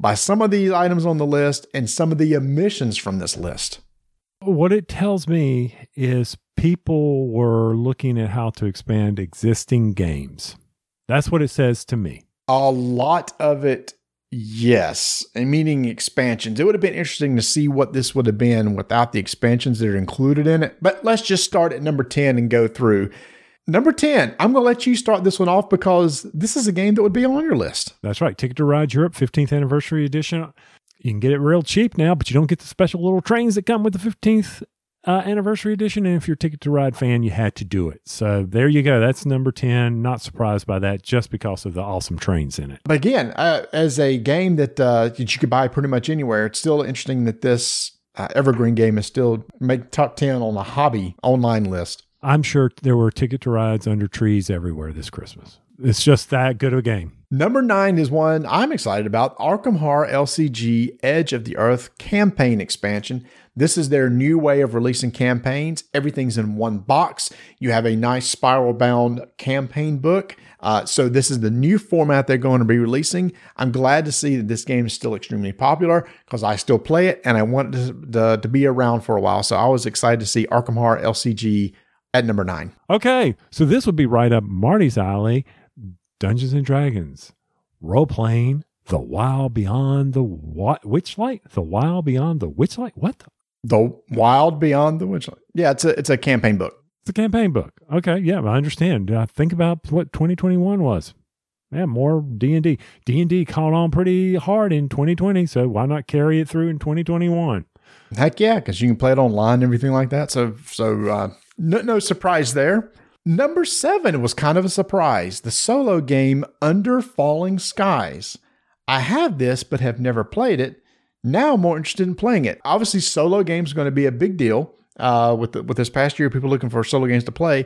by some of these items on the list and some of the omissions from this list. What it tells me is people were looking at how to expand existing games. That's what it says to me. A lot of it, yes. And meaning expansions. It would have been interesting to see what this would have been without the expansions that are included in it. But let's just start at number 10 and go through. Number 10, I'm going to let you start this one off because this is a game that would be on your list. That's right. Ticket to Ride Europe 15th Anniversary Edition. You can get it real cheap now, but you don't get the special little trains that come with the 15th uh, anniversary edition. And if you're a Ticket to Ride fan, you had to do it. So there you go. That's number 10. Not surprised by that just because of the awesome trains in it. But again, uh, as a game that, uh, that you could buy pretty much anywhere, it's still interesting that this uh, evergreen game is still make top 10 on the hobby online list. I'm sure there were ticket to rides under trees everywhere this Christmas. It's just that good of a game. Number nine is one I'm excited about Arkham Horror LCG Edge of the Earth campaign expansion. This is their new way of releasing campaigns. Everything's in one box. You have a nice spiral bound campaign book. Uh, so, this is the new format they're going to be releasing. I'm glad to see that this game is still extremely popular because I still play it and I want it to, to, to be around for a while. So, I was excited to see Arkham Horror LCG at number nine. Okay, so this would be right up Marty's alley. Dungeons and Dragons, role playing, the wild beyond the what witchlight, the wild beyond the witchlight. What? The? the Wild Beyond the Witchlight. Yeah, it's a it's a campaign book. It's a campaign book. Okay, yeah, I understand. Uh, think about what 2021 was. Yeah, more D and D. D and D caught on pretty hard in 2020, so why not carry it through in 2021? Heck yeah, because you can play it online and everything like that. So so uh, no, no surprise there. Number seven was kind of a surprise. The solo game Under Falling Skies. I have this, but have never played it. Now I'm more interested in playing it. Obviously, solo games are going to be a big deal uh, with the, with this past year. People looking for solo games to play.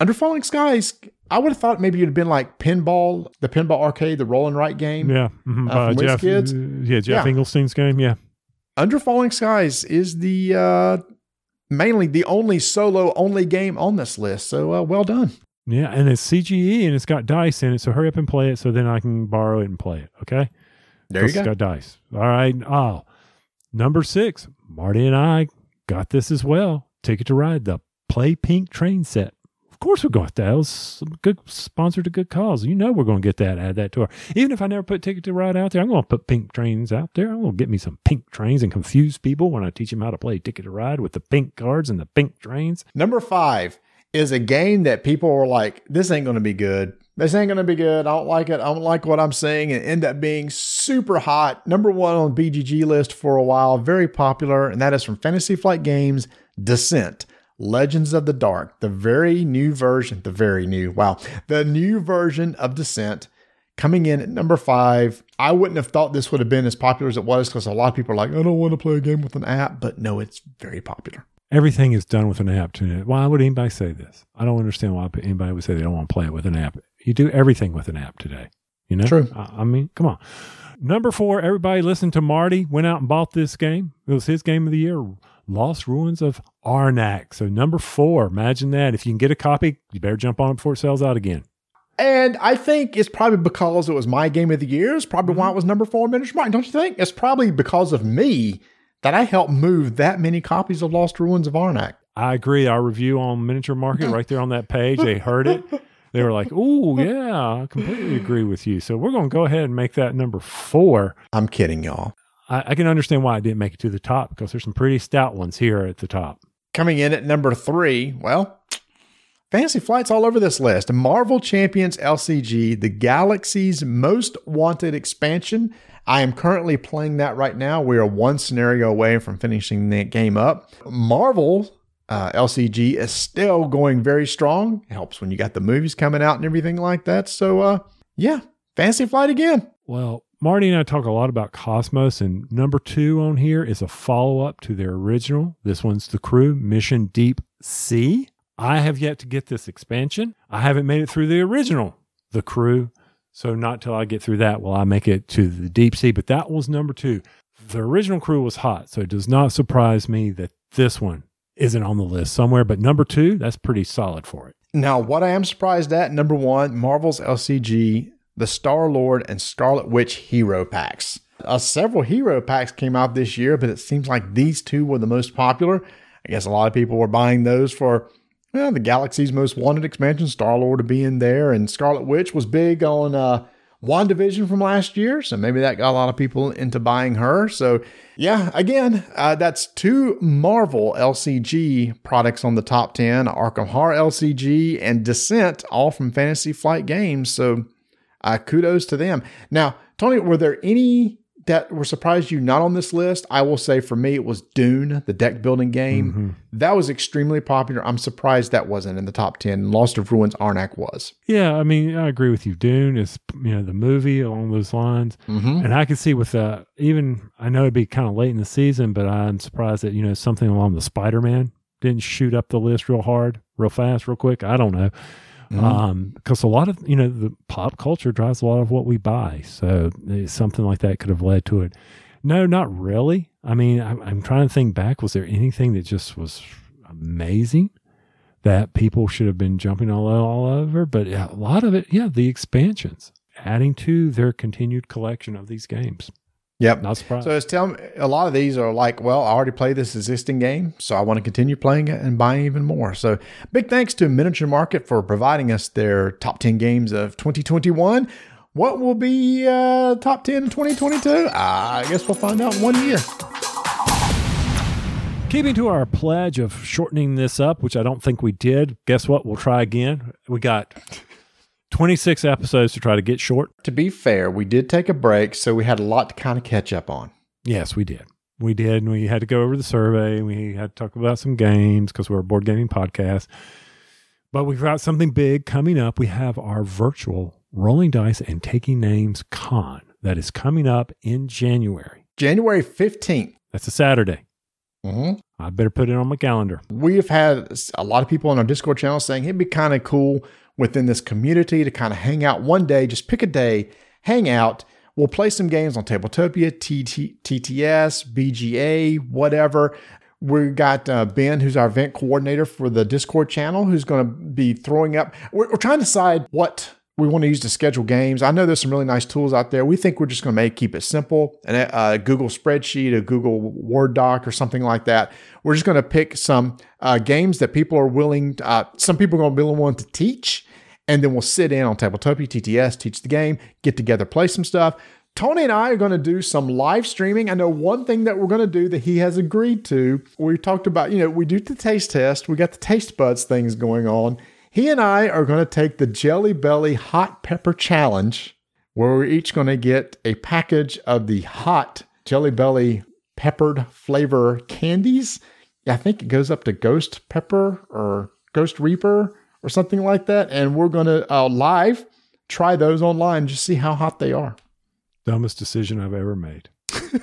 Under Falling Skies, I would have thought maybe it'd been like Pinball, the Pinball Arcade, the Roll and Write game. Yeah, mm-hmm. uh, uh, Jeff, Kids. yeah, Jeff yeah. Engelstein's game. Yeah. Under Falling Skies is the uh, mainly the only solo only game on this list. So uh, well done. Yeah, and it's CGE and it's got dice in it. So hurry up and play it so then I can borrow it and play it. Okay. There you go. It's got dice. All right. Oh, number six, Marty and I got this as well. Ticket to Ride, the Play Pink train set. Course, we're going to that. was a good sponsor to good cause. You know, we're going to get that, add that to our. Even if I never put Ticket to Ride out there, I'm going to put pink trains out there. I'm going to get me some pink trains and confuse people when I teach them how to play Ticket to Ride with the pink cards and the pink trains. Number five is a game that people were like, this ain't going to be good. This ain't going to be good. I don't like it. I don't like what I'm seeing. And end up being super hot. Number one on BGG list for a while. Very popular. And that is from Fantasy Flight Games Descent. Legends of the Dark, the very new version, the very new, wow, the new version of Descent coming in at number five. I wouldn't have thought this would have been as popular as it was because a lot of people are like, I don't want to play a game with an app, but no, it's very popular. Everything is done with an app today. Why would anybody say this? I don't understand why anybody would say they don't want to play it with an app. You do everything with an app today. You know? True. I, I mean, come on. Number four, everybody listened to Marty, went out and bought this game. It was his game of the year. Lost Ruins of Arnak. So number four, imagine that. If you can get a copy, you better jump on it before it sells out again. And I think it's probably because it was my game of the year. It's probably mm-hmm. why it was number four in Miniature Market. Don't you think? It's probably because of me that I helped move that many copies of Lost Ruins of Arnak. I agree. Our review on Miniature Market right there on that page, they heard it. They were like, "Oh yeah, I completely agree with you." So we're going to go ahead and make that number four. I'm kidding, y'all. I, I can understand why I didn't make it to the top because there's some pretty stout ones here at the top. Coming in at number three, well, Fantasy Flight's all over this list. Marvel Champions LCG, the Galaxy's most wanted expansion. I am currently playing that right now. We are one scenario away from finishing that game up. Marvel uh, LCG is still going very strong. It helps when you got the movies coming out and everything like that. So, uh, yeah, Fantasy Flight again. Well, Marty and I talk a lot about Kosmos, and number two on here is a follow up to their original. This one's The Crew Mission Deep Sea. I have yet to get this expansion. I haven't made it through the original, The Crew. So, not till I get through that will I make it to the deep sea. But that was number two. The original crew was hot. So, it does not surprise me that this one isn't on the list somewhere. But number two, that's pretty solid for it. Now, what I am surprised at, number one, Marvel's LCG, the Star Lord and Scarlet Witch hero packs. Uh, several hero packs came out this year, but it seems like these two were the most popular. I guess a lot of people were buying those for well, the Galaxy's Most Wanted expansion, Star Lord to be in there, and Scarlet Witch was big on uh, WandaVision from last year, so maybe that got a lot of people into buying her. So, yeah, again, uh, that's two Marvel LCG products on the top 10 Arkham Horror LCG and Descent, all from Fantasy Flight Games. So, uh, kudos to them. Now, Tony, were there any that were surprised you not on this list, I will say for me, it was Dune, the deck building game. Mm-hmm. That was extremely popular. I'm surprised that wasn't in the top 10. Lost of Ruins Arnak was. Yeah, I mean, I agree with you. Dune is, you know, the movie along those lines. Mm-hmm. And I can see with uh, even, I know it'd be kind of late in the season, but I'm surprised that, you know, something along the Spider Man didn't shoot up the list real hard, real fast, real quick. I don't know. Mm-hmm. Um, because a lot of you know the pop culture drives a lot of what we buy, so something like that could have led to it. No, not really. I mean, I'm, I'm trying to think back. Was there anything that just was amazing that people should have been jumping all all over? But a lot of it, yeah, the expansions adding to their continued collection of these games. Yep. Not surprised. So it's telling a lot of these are like, well, I already play this existing game, so I want to continue playing it and buying even more. So big thanks to Miniature Market for providing us their top 10 games of 2021. What will be uh, top 10 in 2022? Uh, I guess we'll find out in one year. Keeping to our pledge of shortening this up, which I don't think we did, guess what? We'll try again. We got 26 episodes to try to get short. To be fair, we did take a break, so we had a lot to kind of catch up on. Yes, we did. We did. And we had to go over the survey. We had to talk about some games because we're a board gaming podcast. But we've got something big coming up. We have our virtual Rolling Dice and Taking Names Con that is coming up in January. January 15th. That's a Saturday. Mm-hmm. I better put it on my calendar. We have had a lot of people on our Discord channel saying it'd be kind of cool within this community to kind of hang out one day, just pick a day, hang out. We'll play some games on Tabletopia, TT, TTS, BGA, whatever. We've got uh, Ben, who's our event coordinator for the Discord channel, who's going to be throwing up. We're, we're trying to decide what we want to use to schedule games. I know there's some really nice tools out there. We think we're just going to make keep it simple, and a, uh, Google spreadsheet, a Google Word doc, or something like that. We're just going to pick some uh, games that people are willing. To, uh, some people are going to be willing to teach, and then we'll sit in on Tabletopia, TTS, teach the game, get together, play some stuff. Tony and I are going to do some live streaming. I know one thing that we're going to do that he has agreed to. We talked about, you know, we do the taste test. We got the taste buds things going on he and I are going to take the Jelly Belly Hot Pepper Challenge, where we're each going to get a package of the hot Jelly Belly peppered flavor candies. I think it goes up to Ghost Pepper or Ghost Reaper or something like that. And we're going to uh, live try those online, just see how hot they are. Dumbest decision I've ever made.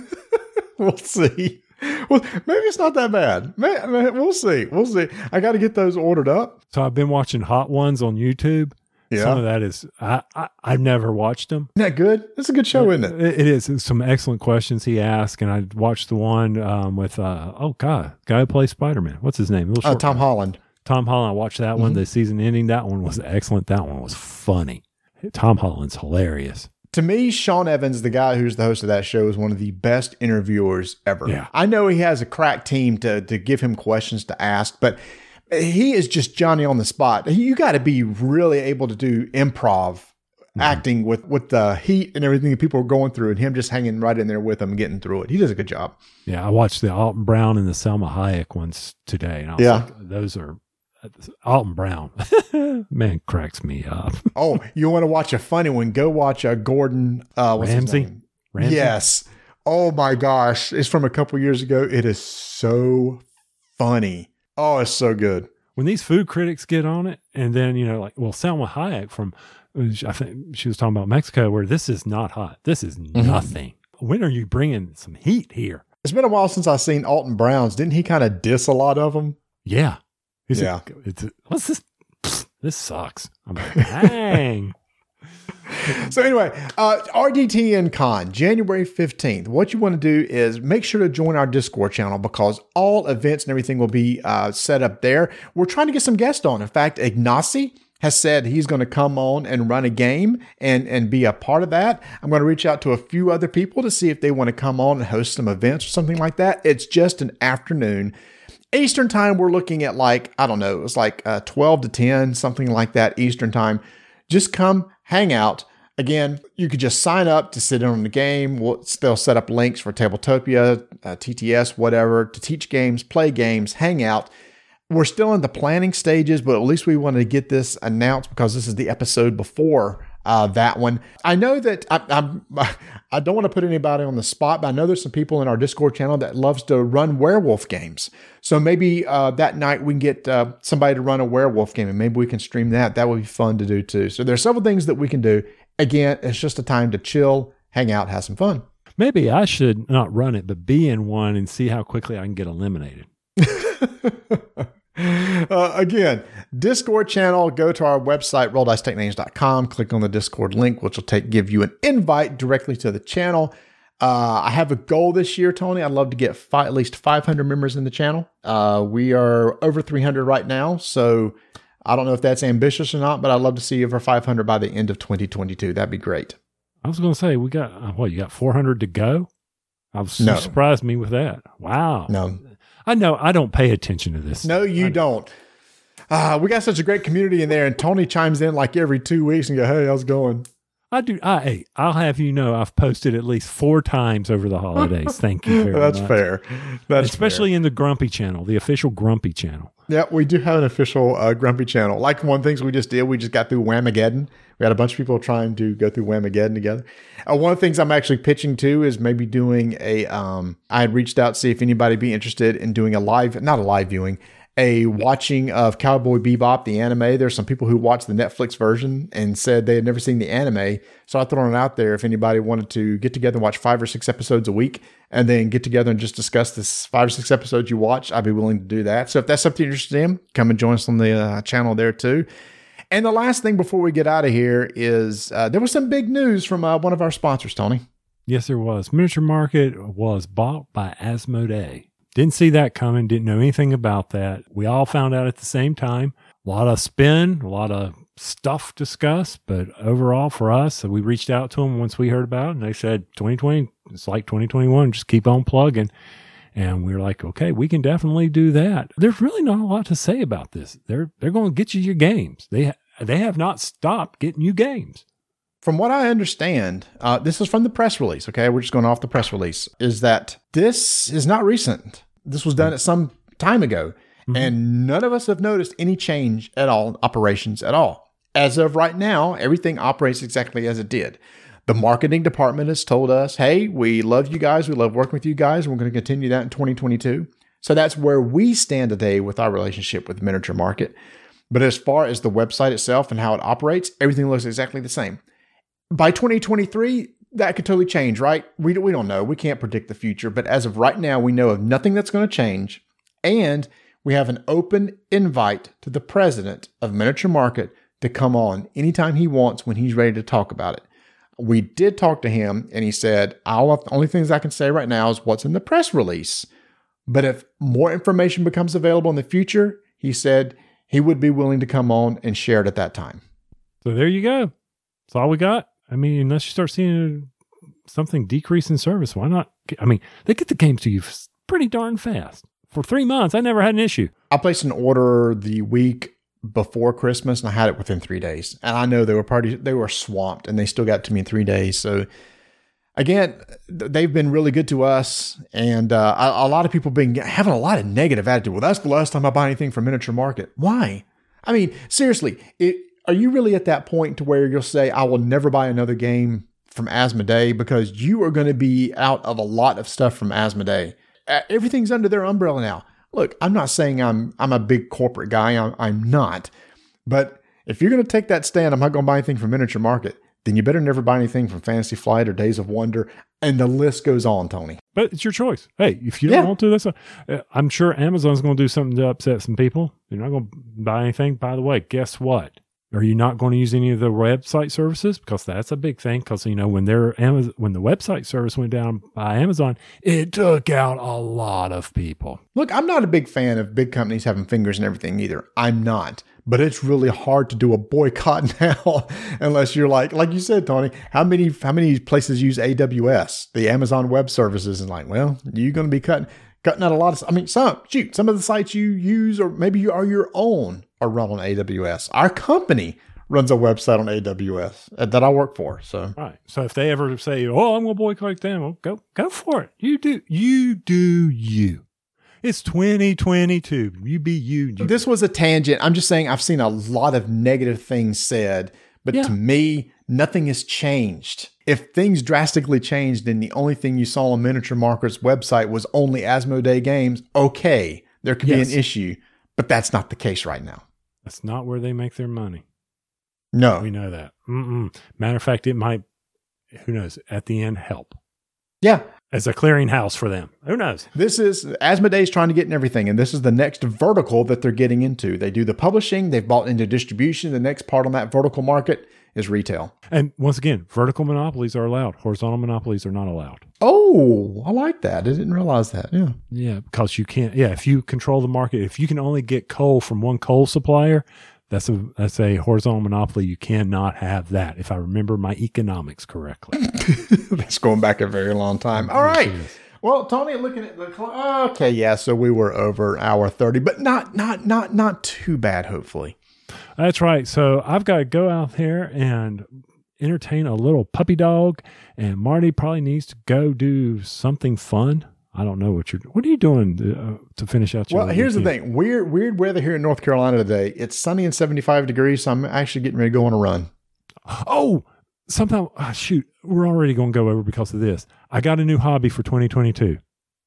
we'll see well, maybe it's not that bad. man we'll see. We'll see. I got to get those ordered up. So I've been watching Hot Ones on YouTube. Yeah. Some of that is I, I have never watched them. Isn't that good? It's a good show, isn't it? It is. It's some excellent questions he asked, and I watched the one um, with uh, oh god, guy who plays Spider Man. What's his name? Uh, Tom guy. Holland. Tom Holland. I watched that mm-hmm. one. The season ending. That one was excellent. That one was funny. Tom Holland's hilarious to me, Sean Evans, the guy who's the host of that show, is one of the best interviewers ever. Yeah. I know he has a crack team to to give him questions to ask, but he is just Johnny on the spot. You got to be really able to do improv mm-hmm. acting with with the heat and everything that people are going through, and him just hanging right in there with them, getting through it. He does a good job. Yeah, I watched the Alton Brown and the Salma Hayek ones today, and I was yeah. like, those are Alton Brown, man, cracks me up. oh, you want to watch a funny one? Go watch a Gordon uh, Ramsay. Ramsay. Yes. Oh my gosh, it's from a couple years ago. It is so funny. Oh, it's so good. When these food critics get on it, and then you know, like, well, Salma Hayek from I think she was talking about Mexico, where this is not hot. This is Mm-hmm. nothing. When are you bringing some heat here? It's been a while since I've seen Alton Browns. Didn't he kind of diss a lot of them? Yeah. He said, Yeah. It's, what's this? Pfft, This sucks. I'm like, dang. So anyway, uh, RDTN Con, January 15th. What you want to do is make sure to join our Discord channel because all events and everything will be uh, set up there. We're trying to get some guests on. In fact, Ignacy has said he's going to come on and run a game and, and be a part of that. I'm going to reach out to a few other people to see if they want to come on and host some events or something like that. It's just an afternoon. Eastern time, we're looking at like, I don't know, it was like uh, 12 to 10, something like that Eastern time. Just come hang out. Again, you could just sign up to sit in on the game. We'll, they'll set up links for Tabletopia, uh, TTS, whatever, to teach games, play games, hang out. We're still in the planning stages, but at least we wanted to get this announced because this is the episode before uh, that one. I know that I, I'm, I don't want to put anybody on the spot, but I know there's some people in our Discord channel that loves to run werewolf games. So maybe uh, that night we can get uh, somebody to run a werewolf game, and maybe we can stream that. That would be fun to do too. So there's several things that we can do. Again, it's just a time to chill, hang out, have some fun. Maybe I should not run it, but be in one and see how quickly I can get eliminated. Uh, again, Discord channel, go to our website, rolldicetechnames.com, click on the Discord link, which will take give you an invite directly to the channel. Uh, I have a goal this year, Tony. I'd love to get fi- at least 500 members in the channel. Uh, we are over 300 right now, so I don't know if that's ambitious or not, but I'd love to see over 500 by the end of 2022. That'd be great. I was going to say, we got, uh, what, you got 400 to go? I was No. surprised me with that. Wow. No, I know I don't pay attention to this. No, you don't. Uh, we got such a great community in there, and Tony chimes in like every two weeks and go, "Hey, how's it going?" I do. I, hey, I'll have you know, I've posted at least four times over the holidays. Thank you very That's much. fair. That's Especially in the Grumpy channel, the official Grumpy channel. yeah. We do have an official uh, Grumpy channel. Like one of the things we just did, we just got through Whamageddon. We had a bunch of people trying to go through Whamageddon together. Uh, one of the things I'm actually pitching to is maybe doing a. Um, I had reached out to see if anybody be interested in doing a live, not a live viewing, a watching of Cowboy Bebop, the anime. There's some people who watched the Netflix version and said they had never seen the anime. So I thrown it out there if anybody wanted to get together and watch five or six episodes a week and then get together and just discuss this five or six episodes you watch, I'd be willing to do that. So if that's something you're interested in, come and join us on the uh, channel there too. And the last thing before we get out of here is uh, there was some big news from uh, one of our sponsors, Tony. Yes, there was. Miniature Market was bought by Asmodee. Didn't see that coming. Didn't know anything about that. We all found out at the same time. A lot of spin, a lot of stuff discussed, but overall for us, we reached out to them once we heard about it, and they said 2020, it's like 2021, just keep on plugging. And we are like, okay, we can definitely do that. There's really not a lot to say about this. They're they're going to get you your games. They they have not stopped getting you games. From what I understand, uh, this is from the press release. Okay, we're just going off the press release. Is that this is not recent? This was done at some time ago, and none of us have noticed any change at all in operations at all. As of right now, everything operates exactly as it did. The marketing department has told us, "Hey, we love you guys. We love working with you guys. We're going to continue that in 2022." So that's where we stand today with our relationship with Miniature Market. But as far as the website itself and how it operates, everything looks exactly the same by 2023 that could totally change right? We, we don't know. We can't predict the future. But as of right now we know of nothing that's going to change. And we have an open invite to the president of miniature market to come on anytime he wants when he's ready to talk about it. We did talk to him and he said all the only things i can say right now is what's in the press release. But if more information becomes available in the future he said he would be willing to come on and share it at that time. So there you go. That's all we got. I mean, unless you start seeing something decrease in service, why not? I mean, they get the games to you pretty darn fast. For three months, I never had an issue. I placed an order the week before Christmas and I had it within three days. And I know they were party they were swamped and they still got to me in three days. So again, they've been really good to us. And uh, a, lot of people been having a lot of negative attitude. Well, that's the last time I buy anything from Miniature Market. Why? I mean, seriously, it, are you really at that point to where you'll say, I will never buy another game from Asmodee because you are going to be out of a lot of stuff from Asmodee. Everything's under their umbrella now. Look, I'm not saying I'm I'm a big corporate guy. I'm, I'm not. But if you're going to take that stand, I'm not going to buy anything from Miniature Market, then you better never buy anything from Fantasy Flight or Days of Wonder. And the list goes on, Tony. But it's your choice. Hey, if you don't Yeah. want to, that's a, uh, I'm sure Amazon's going to do something to upset some people. You're not going to buy anything. By the way, guess what? Are you not going to use any of the website services? Because that's a big thing. Because you know when their Amazon, when the website service went down by Amazon, it took out a lot of people. Look, I'm not a big fan of big companies having fingers and everything either. I'm not. But it's really hard to do a boycott now unless you're like like you said, Tony, how many how many places use AWS, the Amazon Web Services, and like, well, you're gonna be cutting cutting out a lot of I mean some shoot, some of the sites you use or maybe you are your own are run on AWS. Our company runs a website on AWS uh, that I work for. So Right. So if they ever say, "Oh, I'm going to boycott them," well, go go for it. You do you do you. It's 2022. You be you. You- this was a tangent. I'm just saying I've seen a lot of negative things said, but Yeah. to me, nothing has changed. If things drastically changed and the only thing you saw on Miniature Market's website was only Asmodee games, okay, there could Yes. be an issue, but that's not the case right now. That's not where they make their money. No. We know that. Mm-mm. Matter of fact, it might. Who knows? At the end, help Yeah. as a clearinghouse for them. Who knows? This is Asmodee's trying to get in everything, and this is the next vertical that they're getting into. They do the publishing, they've bought into distribution. The next part on that vertical market is retail. And once again, vertical monopolies are allowed. Horizontal monopolies are not allowed. Oh, I like that. I didn't realize that. Yeah. Yeah, because you can't. Yeah, if you control the market, if you can only get coal from one coal supplier, that's a that's a horizontal monopoly. You cannot have that. If I remember my economics correctly. That's going back a very long time. All right. Well, Tony, looking at the clock. Okay, yeah. So we were over hour thirty, but not not not not too bad. Hopefully. That's right. So I've got to go out there and entertain a little puppy dog, and Marty probably needs to go do something fun. I don't know what you're. What are you doing to, uh, to finish out your? Well, here's the thing. Weird weird weather here in North Carolina today. It's sunny and seventy five degrees. So I'm actually getting ready to go on a run. Oh, sometime. ah, shoot, we're already going to go over because of this. I got a new hobby for 2022: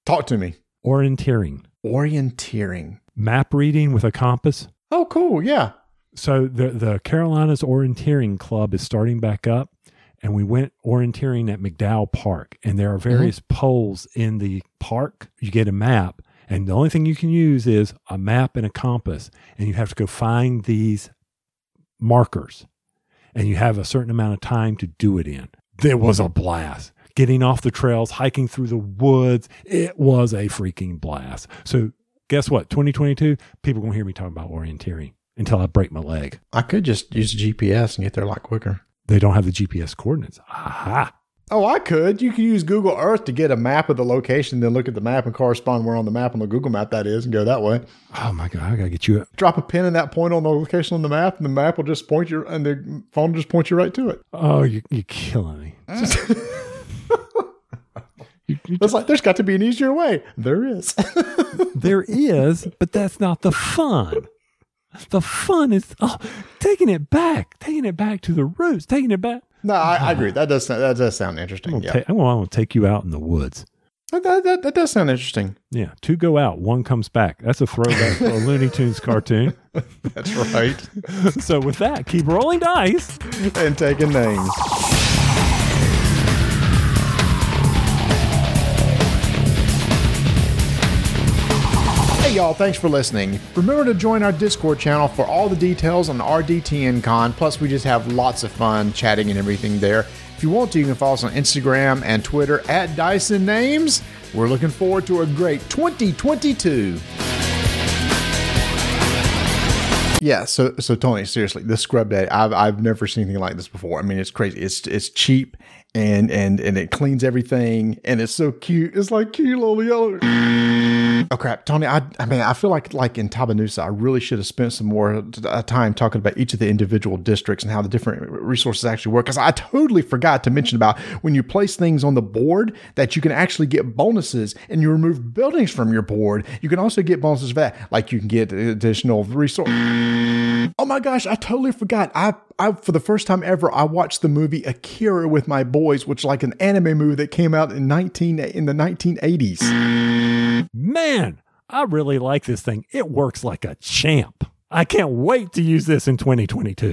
Talk to me. orienteering, Orienteering. map reading with a compass. Oh, cool. Yeah. So the the Carolinas Orienteering Club is starting back up, and we went orienteering at McDowell Park, and there are mm-hmm. various poles in the park. You get a map, and the only thing you can use is a map and a compass, and you have to go find these markers, and you have a certain amount of time to do it in. There was a blast. Getting off the trails, hiking through the woods, it was a freaking blast. So, guess what? 2022, people are going to hear me talking about orienteering until I break my leg. I could just use GPS and get there a lot quicker. They don't have the GPS coordinates. Aha. Oh, I could. You could use Google Earth to get a map of the location, then look at the map and correspond where on the map on the Google map that is, and go that way. Oh my God. I got to get you. Drop a pin in that point on the location on the map, and the map will just point you, and the phone will just point you right to it. Oh, you, you're killing me. You- you- It's like there's got to be an easier way. There is. there is, but that's not the fun. The fun is oh, taking it back, taking it back to the roots, taking it back. no, I, I ah. agree. That does sound, that does sound I'm interesting. gonna, Yeah, ta- I'm gonna take you out in the woods. that, that, that, that does sound interesting. Yeah, two go out, one comes back. That's a throwback to a Looney Tunes cartoon. That's right. so with that, keep rolling dice. and taking names. Hey y'all, thanks for listening. Remember to join our Discord channel for all the details on RDTN Con. Plus, we just have lots of fun chatting and everything there. If you want to, you can follow us on Instagram and Twitter at Dyson Names. We're looking forward to a great 2022. Yeah, so so Tony, seriously, the Scrub Daddy, I've I've never seen anything like this before. I mean, it's crazy. It's it's cheap and and and it cleans everything and it's so cute. It's like cute little yellow. Mm-hmm. Oh crap, Tony! I I mean, I feel like like in Tabannusi, I really should have spent some more uh, time talking about each of the individual districts and how the different resources actually work. Because I totally forgot to mention about when you place things on the board that you can actually get bonuses and you remove buildings from your board. You can also get bonuses for that, like you can get uh, additional resource. Mm. Oh my gosh, I totally forgot. I, I for the first time ever, I watched the movie Akira with my boys, which like an anime movie that came out in nineteen in the nineteen eighties. Man, I really like this thing. It works like a champ. I can't wait to use this in 2022.